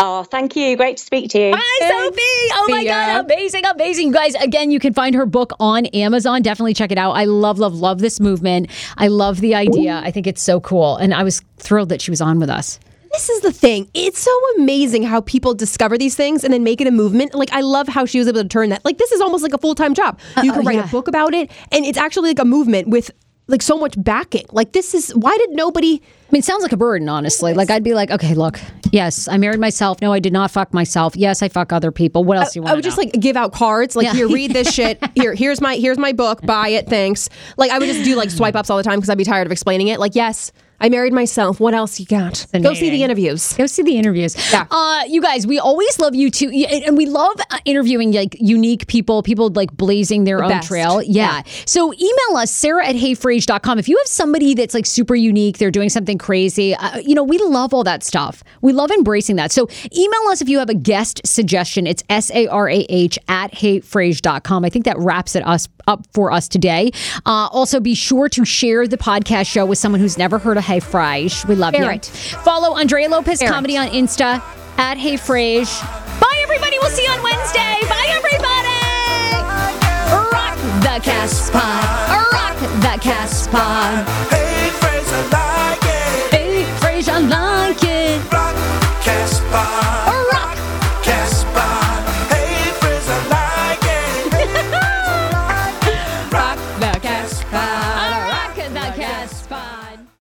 [SPEAKER 9] Oh, thank you. Great to speak to you.
[SPEAKER 2] Hi, Sophie. Oh my
[SPEAKER 10] ya.
[SPEAKER 2] God. Amazing. Amazing. You guys, again, you can find her book on Amazon. Definitely check it out. I love, love, love this movement. I love the idea. I think it's so cool. And I was thrilled that she was on with us.
[SPEAKER 3] This is the thing. It's so amazing how people discover these things and then make it a movement. Like I love how she was able to turn that. Like this is almost like a full time job. You can write
[SPEAKER 2] yeah.
[SPEAKER 3] a book about it, and it's actually like a movement with like so much backing. Like this is why did nobody?
[SPEAKER 2] I mean, it sounds like a burden, honestly. Like, I'd be like, okay, look, yes, I married myself. No, I did not fuck myself. Yes, I fuck other people. What else do you want
[SPEAKER 3] I would just like give out cards. Like
[SPEAKER 2] Yeah.
[SPEAKER 3] here, read this shit. Here, here's my here's my book. Buy it. Thanks. Like I would just do like swipe ups all the time because I'd be tired of explaining it. Like yes, I married myself. What else you got? Go see the interviews.
[SPEAKER 2] Go see the interviews.
[SPEAKER 3] Yeah.
[SPEAKER 2] Uh, you guys, we always love you too, and and we love uh, interviewing like unique people, people like blazing their own
[SPEAKER 3] best.
[SPEAKER 2] trail. Yeah. So email us, Sarah at heyfrase.com. If you have somebody that's like super unique, they're doing something crazy, uh, you know, we love all that stuff. We love embracing that. So email us if you have a guest suggestion. It's S A R A H at heyfrase.com. I think that wraps it us up for us today. Uh, also, be sure to share the podcast show with someone who's never heard of Hey Frase. We love you.
[SPEAKER 3] it.
[SPEAKER 2] Follow Andrea Lopez Comedy
[SPEAKER 3] it.
[SPEAKER 2] on Insta at Hey Frase. Bye, everybody. We'll see you on Wednesday. Bye, everybody. Rock the cast pod. Rock the Cast Pod.